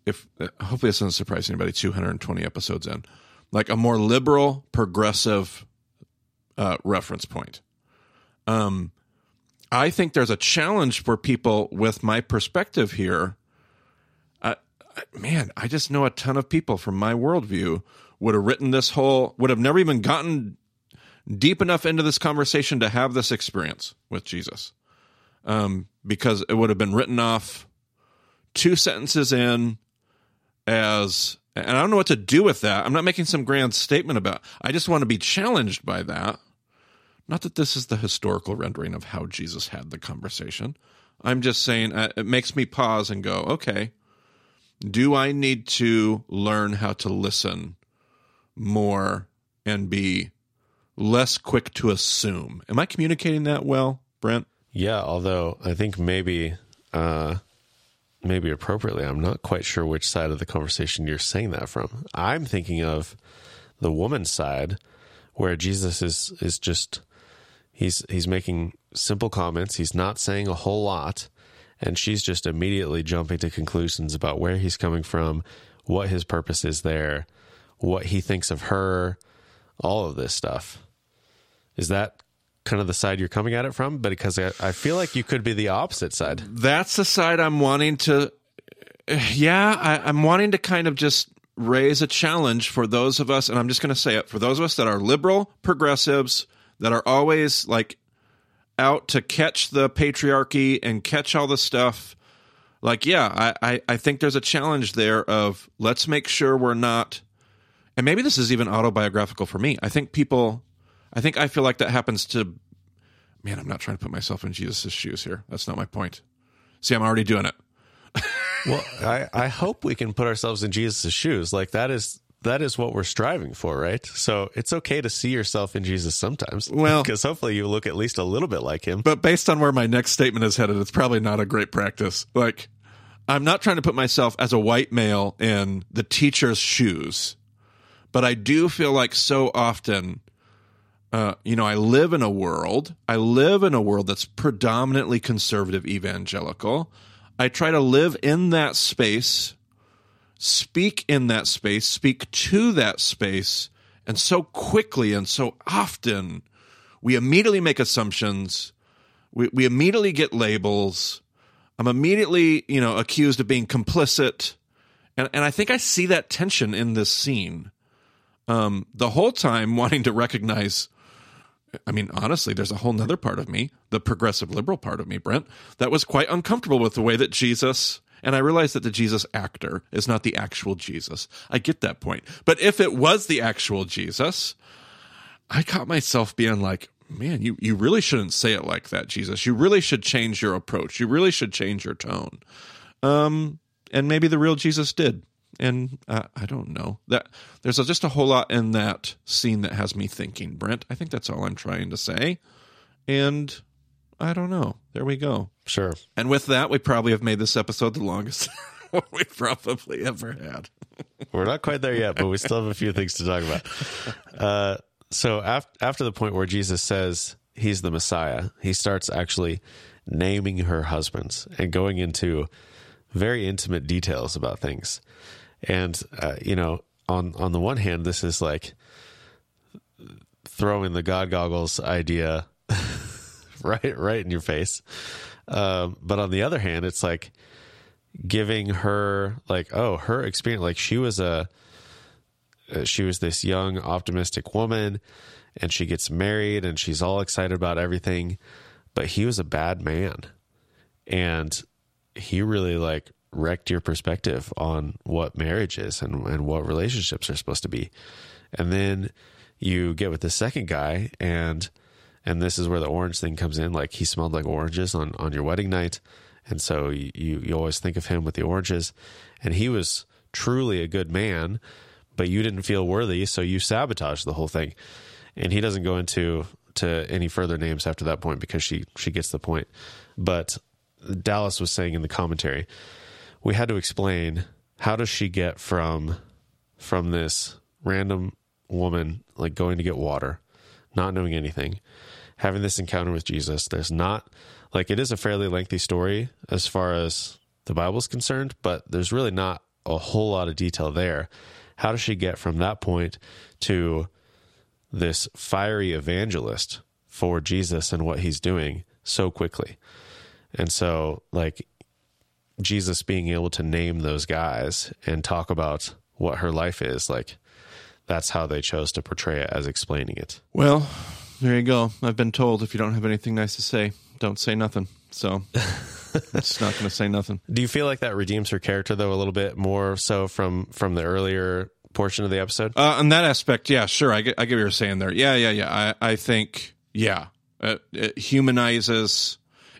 if hopefully this doesn't surprise anybody 220 episodes in like a more liberal progressive uh, reference point um I think there's a challenge for people with my perspective here. I, man, I just know a ton of people from my worldview would have written this whole, would have never even gotten deep enough into this conversation to have this experience with Jesus, um, because it would have been written off two sentences in as, and I don't know what to do with that. I'm not making some grand statement about. I just want to be challenged by that. Not that this is the historical rendering of how Jesus had the conversation. I'm just saying uh, it makes me pause and go, okay, do I need to learn how to listen more and be less quick to assume? Am I communicating that well, Brent? Yeah, although I think maybe uh maybe appropriately, I'm not quite sure which side of the conversation you're saying that from. I'm thinking of the woman's side where Jesus is is just he's he's making simple comments, he's not saying a whole lot, and she's just immediately jumping to conclusions about where he's coming from, what his purpose is there, what he thinks of her, all of this stuff. Is that kind of the side you're coming at it from? But because I, I feel like you could be the opposite side. That's the side I'm wanting to. Yeah, I, I'm wanting to kind of just raise a challenge for those of us, and I'm just going to say it for those of us that are liberal progressives that are always like, out to catch the patriarchy and catch all the stuff. Like, yeah, I, I, I think there's a challenge there of let's make sure we're not, and maybe this is even autobiographical for me. I think people, I think I feel like that happens to, man, I'm not trying to put myself in Jesus' shoes here. That's not my point. See, I'm already doing it. Well, I, I hope we can put ourselves in Jesus' shoes. Like that is that is what we're striving for, right? So it's okay to see yourself in Jesus sometimes. Well- because hopefully you look at least a little bit like him. But based on where my next statement is headed, it's probably not a great practice. Like, I'm not trying to put myself as a white male in the teacher's shoes, but I do feel like so often, uh, you know, I live in a world, I live in a world that's predominantly conservative evangelical. I try to live in that space, speak in that space, speak to that space, and so quickly and so often we immediately make assumptions. We, we immediately get labels. I'm immediately, you know, accused of being complicit. And, and I think I see that tension in this scene. Um, the whole time wanting to recognize, I mean, honestly, there's a whole nother part of me, the progressive liberal part of me, Brent, that was quite uncomfortable with the way that Jesus, and I realize that the Jesus actor is not the actual Jesus. I get that point. But if it was the actual Jesus, I caught myself being like, man, you, you really shouldn't say it like that, Jesus. You really should change your approach. You really should change your tone. Um, and maybe the real Jesus did. And uh, I don't know that there's a, just a whole lot in that scene that has me thinking, Brent. I think that's all I'm trying to say. And I don't know. There we go. Sure. And with that, we probably have made this episode the longest we probably ever had. We're not quite there yet, but we still have a few things to talk about. Uh, so after, after the point where Jesus says he's the Messiah, he starts actually naming her husbands and going into very intimate details about things. And uh, you know, on on the one hand, this is like throwing the God goggles idea right right in your face. Um, but on the other hand, it's like giving her like oh her experience like she was a uh, she was this young optimistic woman and she gets married and she's all excited about everything but he was a bad man and he really like wrecked your perspective on what marriage is and, and what relationships are supposed to be. And then you get with the second guy and and this is where the orange thing comes in. Like he smelled like oranges on on your wedding night. And so you you always think of him with the oranges. And he was truly a good man but you didn't feel worthy so you sabotaged the whole thing. And he doesn't go into to any further names after that point because she she gets the point. But Dallas was saying in the commentary we had to explain how does she get from from this random woman like going to get water not knowing anything having this encounter with Jesus. There's not like it is a fairly lengthy story as far as the Bible's concerned but there's really not a whole lot of detail there. How does she get from that point to this fiery evangelist for Jesus and what he's doing so quickly? And so like Jesus being able to name those guys and talk about what her life is like that's how they chose to portray it as explaining it Well, there you go. I've been told if you don't have anything nice to say, don't say nothing. So it's not going to say nothing. do you feel like that redeems her character though a little bit more so from from the earlier portion of the episode Uh, on that aspect, yeah, sure. I get, I get what you're saying there. Yeah, yeah, yeah. I, I think, yeah, it, it humanizes.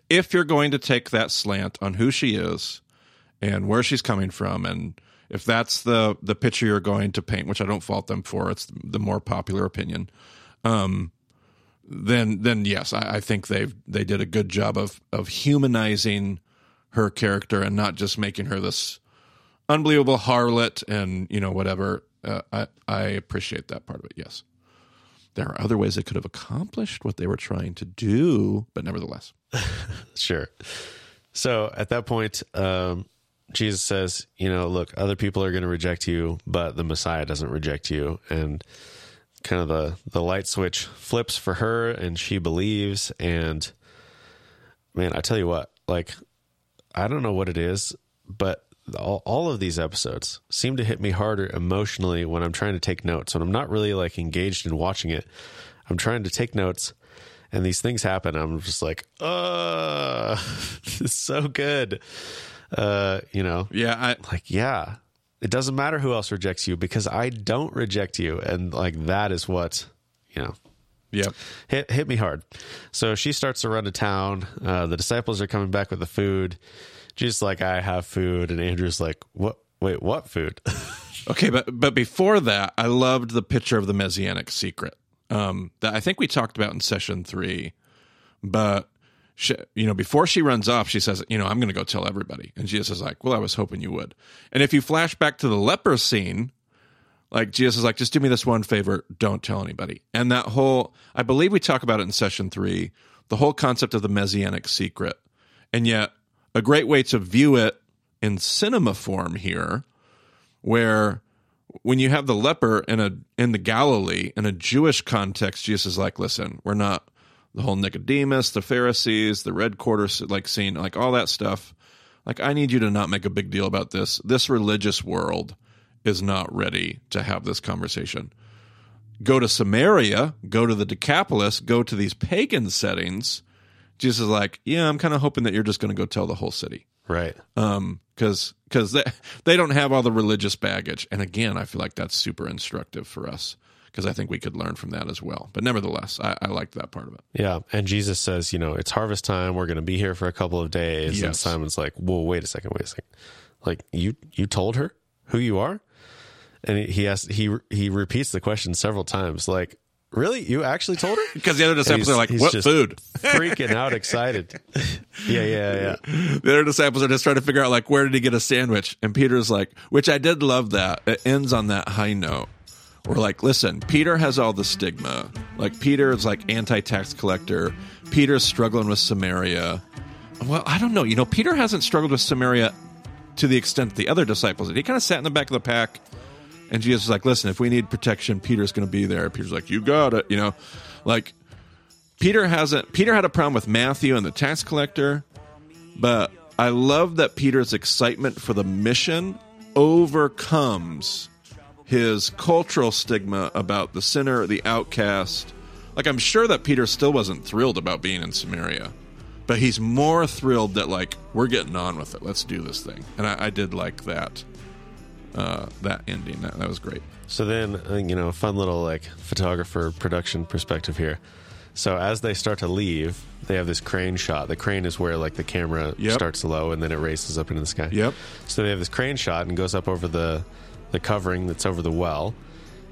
If you're going to take that slant on who she is and where she's coming from, and if that's the the picture you're going to paint, which I don't fault them for, it's the more popular opinion. Um, then then yes, I, I think they they did a good job of of humanizing her character and not just making her this unbelievable harlot and you know whatever. Uh, I I appreciate that part of it. Yes, there are other ways they could have accomplished what they were trying to do, but nevertheless, Sure. So at that point, um, Jesus says, you know, look, other people are going to reject you, but the Messiah doesn't reject you. And kind of the, the light switch flips for her and she believes. And man, I tell you what, like, I don't know what it is, but all, all of these episodes seem to hit me harder emotionally when I'm trying to take notes. When I'm not really like engaged in watching it, I'm trying to take notes and these things happen. I'm just like, uh, it's so good. Uh, you know, Yeah, I like yeah, it doesn't matter who else rejects you because I don't reject you, and like that is what you know yep. hit hit me hard. So she starts to run to town. Uh, the disciples are coming back with the food. Jesus like, I have food, and Andrew's like, what? Wait, what food? Okay, but but before that, I loved the picture of the messianic secret. Um, that I think we talked about in session three, but she, you know, before she runs off, she says, "You know, I'm going to go tell everybody." And Jesus is like, "Well, I was hoping you would." And if you flash back to the leper scene, like Jesus is like, "Just do me this one favor, don't tell anybody." And that whole, I believe we talk about it in session three, the whole concept of the messianic secret, and yet a great way to view it in cinema form here where when you have the leper in a in the Galilee in a Jewish context, Jesus is like, listen, we're not the whole Nicodemus, the Pharisees, the red quarter like scene, like all that stuff. Like I need you to not make a big deal about this. This religious world is not ready to have this conversation. Go to Samaria, go to the Decapolis, go to these pagan settings. Jesus is like, yeah, I'm kind of hoping that you're just going to go tell the whole city right. um because because they, they don't have all the religious baggage and again i feel like that's super instructive for us because i think we could learn from that as well but nevertheless i, I liked that part of it Yeah. And Jesus says, you know, it's harvest time. We're going to be here for a couple of days. And Simon's like, whoa, wait a second, wait a second. Like you, you told her who you are? And he, he asks, he, he repeats the question several times. Like, really? You actually told her? because the other disciples are like what food? Freaking out, excited. yeah, yeah, yeah. the other disciples are just trying to figure out like where did he get a sandwich? And peter's like which i did love that. It ends on that high note. We're like listen peter has all the stigma. Like peter is like anti-tax collector. Peter's struggling with samaria. Well i don't know. You know peter hasn't struggled with samaria to the extent the other disciples did. He kind of sat in the back of the pack and jesus is like listen if we need protection peter's going to be there peter's like you got it you know like Peter hasn't Peter had a problem with Matthew and the tax collector, but I love that Peter's excitement for the mission overcomes his cultural stigma about the sinner, the outcast. Like I'm sure that Peter still wasn't thrilled about being in Samaria, but he's more thrilled that like we're getting on with it. Let's do this thing, and I, I did like that. Uh, that ending that, that was great. So then, you know, fun little like photographer production perspective here. So as they start to leave, they have this crane shot. The crane is where like the camera Yep. starts low and then it races up into the sky. Yep. So they have this crane shot and goes up over the the covering that's over the well,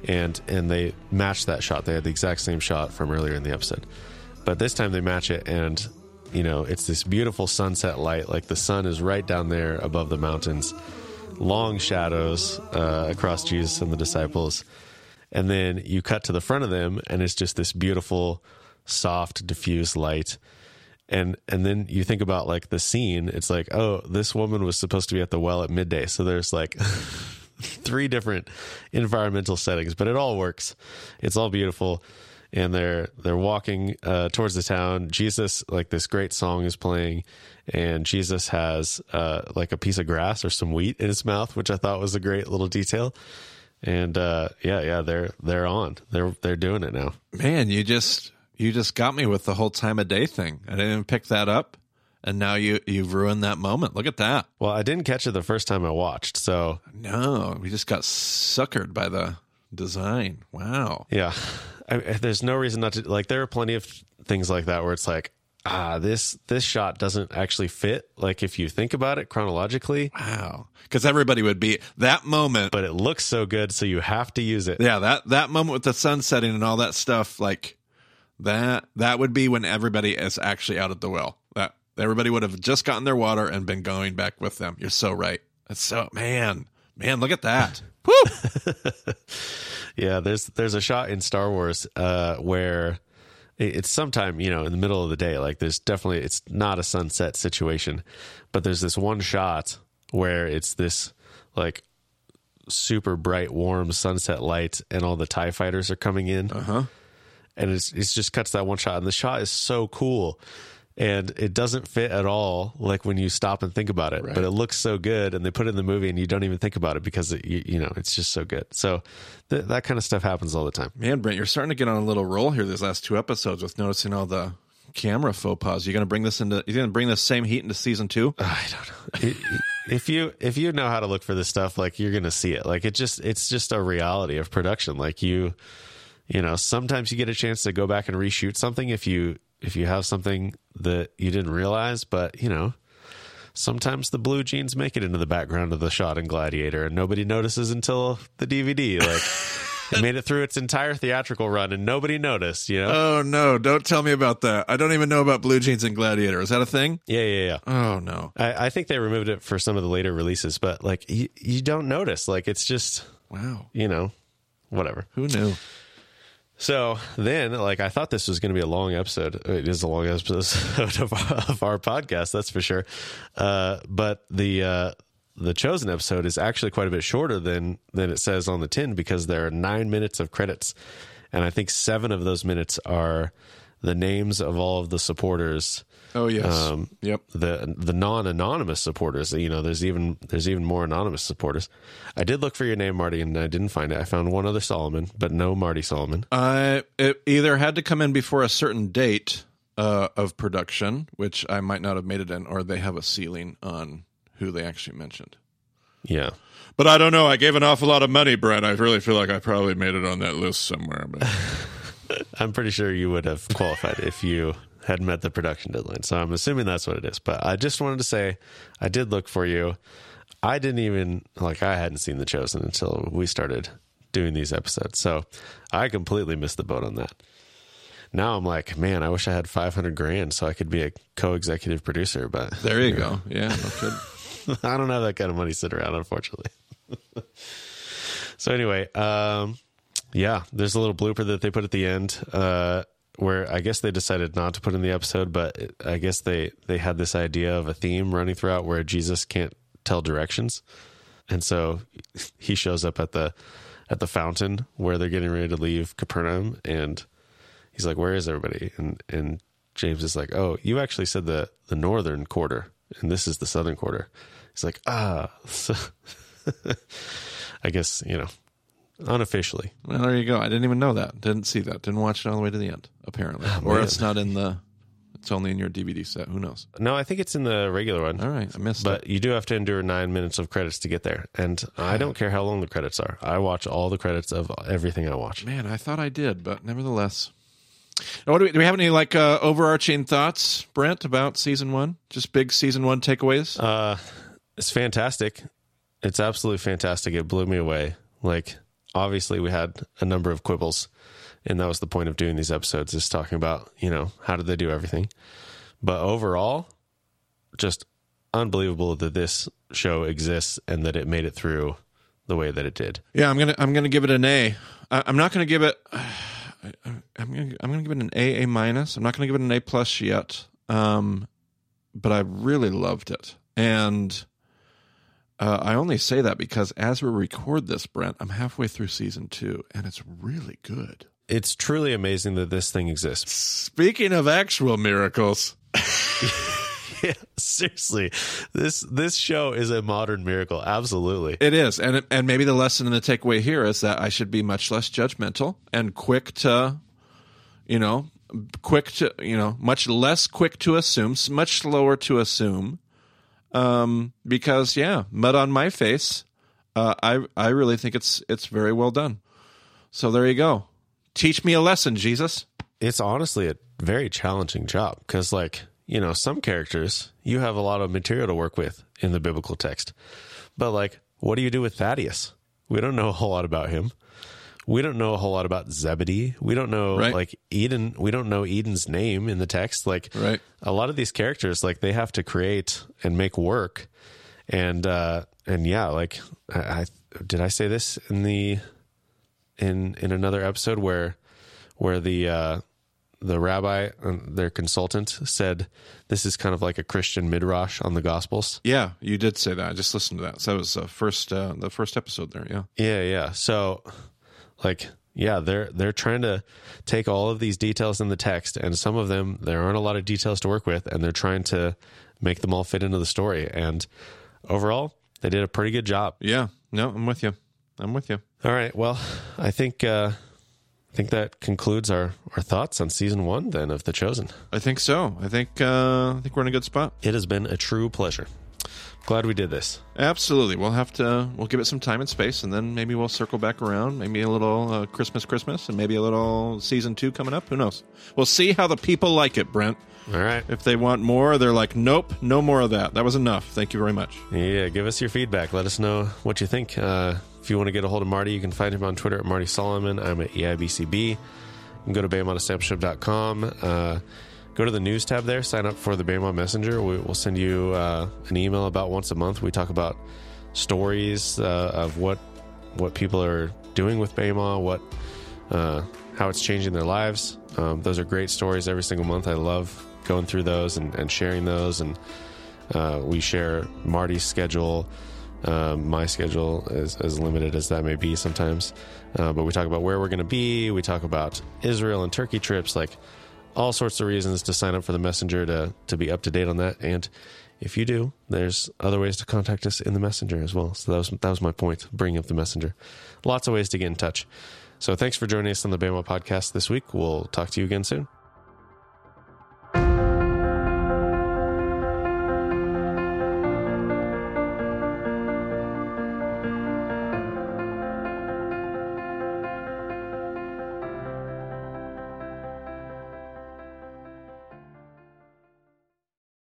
and and they match that shot. They had the exact same shot from earlier in the episode, but this time they match it and. You know, it's this beautiful sunset light. Like the sun is right down there above the mountains, long shadows uh, across Jesus and the disciples. And then you cut to the front of them, and it's just this beautiful, soft, diffuse light. And and then you think about like the scene. It's like, oh, this woman was supposed to be at the well at midday. So there's like three different environmental settings, but it all works. It's all beautiful. And they're they're walking uh, towards the town. Jesus, like this great song is playing, and Jesus has uh, like a piece of grass or some wheat in his mouth, which I thought was a great little detail. And uh, yeah, yeah, they're they're on. They're they're doing it now. Man, you just you just got me with the whole time of day thing. I didn't even pick that up, and now you you've ruined that moment. Look at that. Well, I didn't catch it the first time I watched, so No, we just got suckered by the design. Wow. yeah, I, there's no reason not to. Like, there are plenty of things like that where it's like, ah, this this shot doesn't actually fit. Like, if you think about it chronologically, Wow. Because everybody would be that moment. but it looks so good, so you have to use it. yeah, that that moment with the sun setting and all that stuff, like that that would be when everybody is actually out at the well. That everybody would have just gotten their water and been going back with them. You're so right. That's so man, man, look at that. Yeah, there's there's a shot in Star Wars uh, where it's sometime you know in the middle of the day. Like there's definitely it's not a sunset situation, but there's this one shot where it's this like super bright, warm sunset light, and all the Tie fighters are coming in. Uh huh. And it's it's just cuts that one shot, and the shot is so cool. And it doesn't fit at all like when you stop and think about it Right. but it looks so good and they put it in the movie and you don't even think about it because it, you, you know it's just so good so th- that kind of stuff happens all the time Man, Brent, you're starting to get on a little roll here these last two episodes with noticing all the camera faux pas. you're going to bring this into? you're going to bring the same heat into season two? i don't know It- if you if you know how to look for this stuff like you're gonna see it like it just it's just a reality of production like you you know sometimes you get a chance to go back and reshoot something if you if you have something that you didn't realize but you know sometimes the blue jeans make it into the background of the shot in gladiator and nobody notices until the dvd like it made it through its entire theatrical run and nobody noticed you know Oh no! Don't tell me about that. I don't even know about blue jeans and Gladiator. Is that a thing? yeah yeah yeah Oh no! I, I think they removed it for some of the later releases but like you, you don't notice like it's just Wow. you know whatever Who knew? So then, like, I thought this was going to be a long episode. It is a long episode of our, of our podcast, that's for sure. Uh, but the uh, the chosen episode is actually quite a bit shorter than than it says on the tin because there are nine minutes of credits, and I think seven of those minutes are the names of all of the supporters Oh yes. Um, yep. the the non anonymous supporters. You know, there's even there's even more anonymous supporters. I did look for your name, Marty, and I didn't find it. I found one other Solomon, but no Marty Solomon. I it either had to come in before a certain date uh, of production, which I might not have made it in, or they have a ceiling on who they actually mentioned. Yeah, But I don't know. I gave an awful lot of money, Brent. I really feel like I probably made it on that list somewhere. But I'm pretty sure you would have qualified if you had met the production deadline. So I'm assuming that's what it is. But I just wanted to say I did look for you. I didn't even like I hadn't seen The Chosen until we started doing these episodes. So I completely missed the boat on that. Now I'm like, man, I wish I had 500 grand so I could be a co-executive producer, but there you go. Yeah. I don't have that kind of money sitting around, unfortunately. so anyway, um, yeah, there's a little blooper that they put at the end uh, where I guess they decided not to put in the episode, but I guess they they had this idea of a theme running throughout where Jesus can't tell directions, and so he shows up at the at the fountain where they're getting ready to leave Capernaum, and he's like, "Where is everybody?" and and James is like, "Oh, you actually said the the northern quarter, and this is the southern quarter." He's like, "Ah." So I guess you know, unofficially. Well, there you go. I didn't even know that. Didn't see that. Didn't watch it all the way to the end. Apparently, or man. it's not in the. It's only in your DVD set. Who knows? No, I think it's in the regular one. All right, I missed But it. But you do have to endure nine minutes of credits to get there, and I don't care how long the credits are. I watch all the credits of everything I watch. Man, I thought I did, but nevertheless. Now, What do, we, do we have any like uh, overarching thoughts, Brent, about season one? Just big season one takeaways. Uh, it's fantastic. It's absolutely fantastic. It blew me away. Like, obviously, we had a number of quibbles, and that was the point of doing these episodes is talking about, you know, how did they do everything. But overall, just unbelievable that this show exists and that it made it through the way that it did. Yeah, I'm gonna I'm gonna give it an A. I, I'm not gonna give it. I'm gonna I'm gonna give it an A A minus. I'm not gonna give it an A plus yet. Um, but I really loved it, and uh, I only say that because as we record this, Brent, I'm halfway through season two, and it's really good. It's truly amazing that this thing exists. Speaking of actual miracles, Yeah, seriously. This this show is a modern miracle. Absolutely. It is, and and maybe the lesson and the takeaway here is that I should be much less judgmental and quick to, you know, quick to you know, much less quick to assume, much slower to assume, um, because yeah, mud on my face. Uh, I I really think it's it's very well done. So there you go. Teach me a lesson, Jesus. it's honestly a very challenging job because like you know some characters you have a lot of material to work with in the biblical text but like what do you do with thaddeus we don't know a whole lot about him we don't know a whole lot about zebedee we don't know Right. like eden we don't know eden's name in the text like Right. a lot of these characters like they have to create and make work and uh and yeah like I, I did i say this in the in in another episode where where the uh the rabbi um, their consultant said this is kind of like a christian midrash on the gospels Yeah, you did say that. I just listened to that. So that was the first uh, the first episode there. Yeah. yeah yeah so like yeah, they're they're trying to take all of these details in the text, and some of them there aren't a lot of details to work with, and they're trying to make them all fit into the story. And overall, they did a pretty good job. Yeah. No, I'm with you. I'm with you. All right, well, I think uh, I think that concludes our our thoughts on season one then of The Chosen. I think so. I think uh, I think we're in a good spot. It has been a true pleasure. Glad we did this. Absolutely. We'll have to. We'll give it some time and space, and then maybe we'll circle back around. Maybe a little uh, Christmas, Christmas, and maybe a little season two coming up. Who knows? We'll see how the people like it, Brent. All right. If they want more, they're like, nope, no more of that. That was enough. Thank you very much. Yeah, give us your feedback. Let us know what you think. Uh, if you want to get a hold of Marty, you can find him on Twitter at Marty Solomon. I'm at EIBCB. You can go to BEMAdiscipleship.com. Uh, go to the news tab there. Sign up for the BEMA Messenger. We, we'll send you uh, an email about once a month. We talk about stories uh, of what what people are doing with BEMA, what uh, how it's changing their lives. Um, those are great stories every single month. I love going through those and, and sharing those. And uh, we share Marty's schedule. Um, my schedule is as limited as that may be sometimes. Uh, but we talk about where we're going to be. We talk about Israel and Turkey trips, like all sorts of reasons to sign up for the messenger to, to be up to date on that. And if you do, there's other ways to contact us in the messenger as well. So that was, that was my point, bringing up the messenger. Lots of ways to get in touch. So thanks for joining us on the BEMA podcast this week. We'll talk to you again soon.